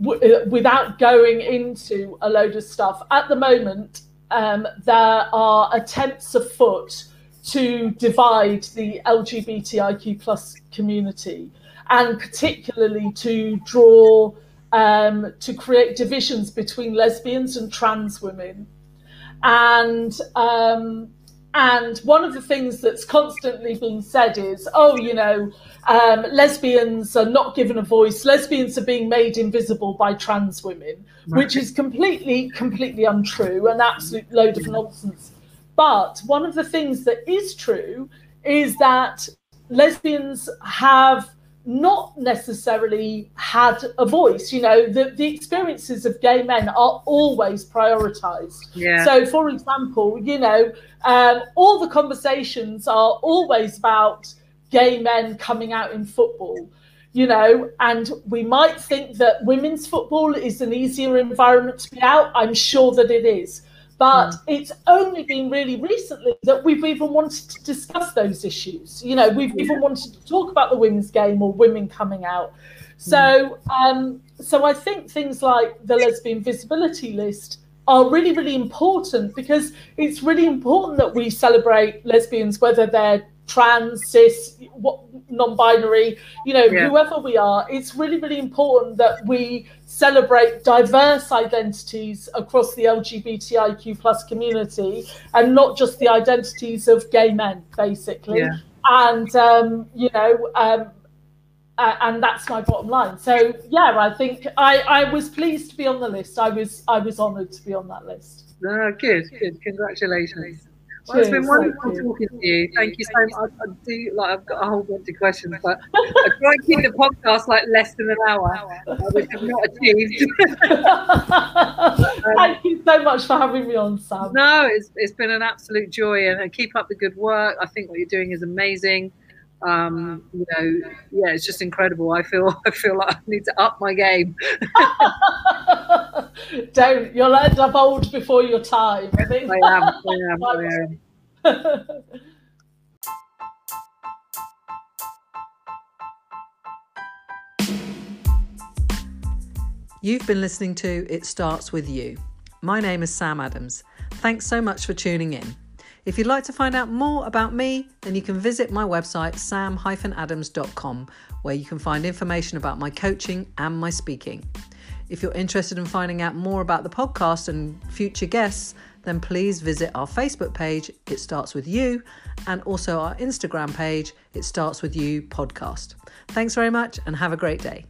w- without going into a load of stuff at the moment um, there are attempts afoot to divide the LGBTIQ plus community, and particularly to draw um, to create divisions between lesbians and trans women, and um, and one of the things that's constantly being said is, oh, you know, um, lesbians are not given a voice. Lesbians are being made invisible by trans women, right. which is completely, completely untrue, an absolute load of nonsense. But one of the things that is true is that lesbians have not necessarily had a voice. You know, the, the experiences of gay men are always prioritized. Yeah. So, for example, you know, um, all the conversations are always about gay men coming out in football. You know, and we might think that women's football is an easier environment to be out. I'm sure that it is. But mm. it's only been really recently that we've even wanted to discuss those issues. You know, we've yeah. even wanted to talk about the women's game or women coming out. So, mm. um, so I think things like the lesbian visibility list are really, really important because it's really important that we celebrate lesbians, whether they're trans, cis, what, non-binary, you know, yeah. whoever we are. It's really, really important that we celebrate diverse identities across the LGBTIQ plus community and not just the identities of gay men, basically. Yeah. And um, you know, um, uh, and that's my bottom line. So yeah, I think I, I was pleased to be on the list. I was I was honoured to be on that list. No, good, good. Congratulations. Well, it's been wonderful talking to you. Thank you so much. I do like I've got a whole bunch of questions, but I try and keep the podcast like less than an hour, which I've not achieved. um, Thank you so much for having me on, Sam. No, it's it's been an absolute joy, and, and keep up the good work. I think what you're doing is amazing. Um, you know, yeah, it's just incredible. I feel I feel like I need to up my game. Don't you'll end up old before your time. I think. I am. I am. I am. You've been listening to It Starts With You. My name is Sam Adams. Thanks so much for tuning in. If you'd like to find out more about me, then you can visit my website, sam-adams.com, where you can find information about my coaching and my speaking. If you're interested in finding out more about the podcast and future guests, then please visit our Facebook page, It Starts With You, and also our Instagram page, It Starts With You Podcast. Thanks very much and have a great day.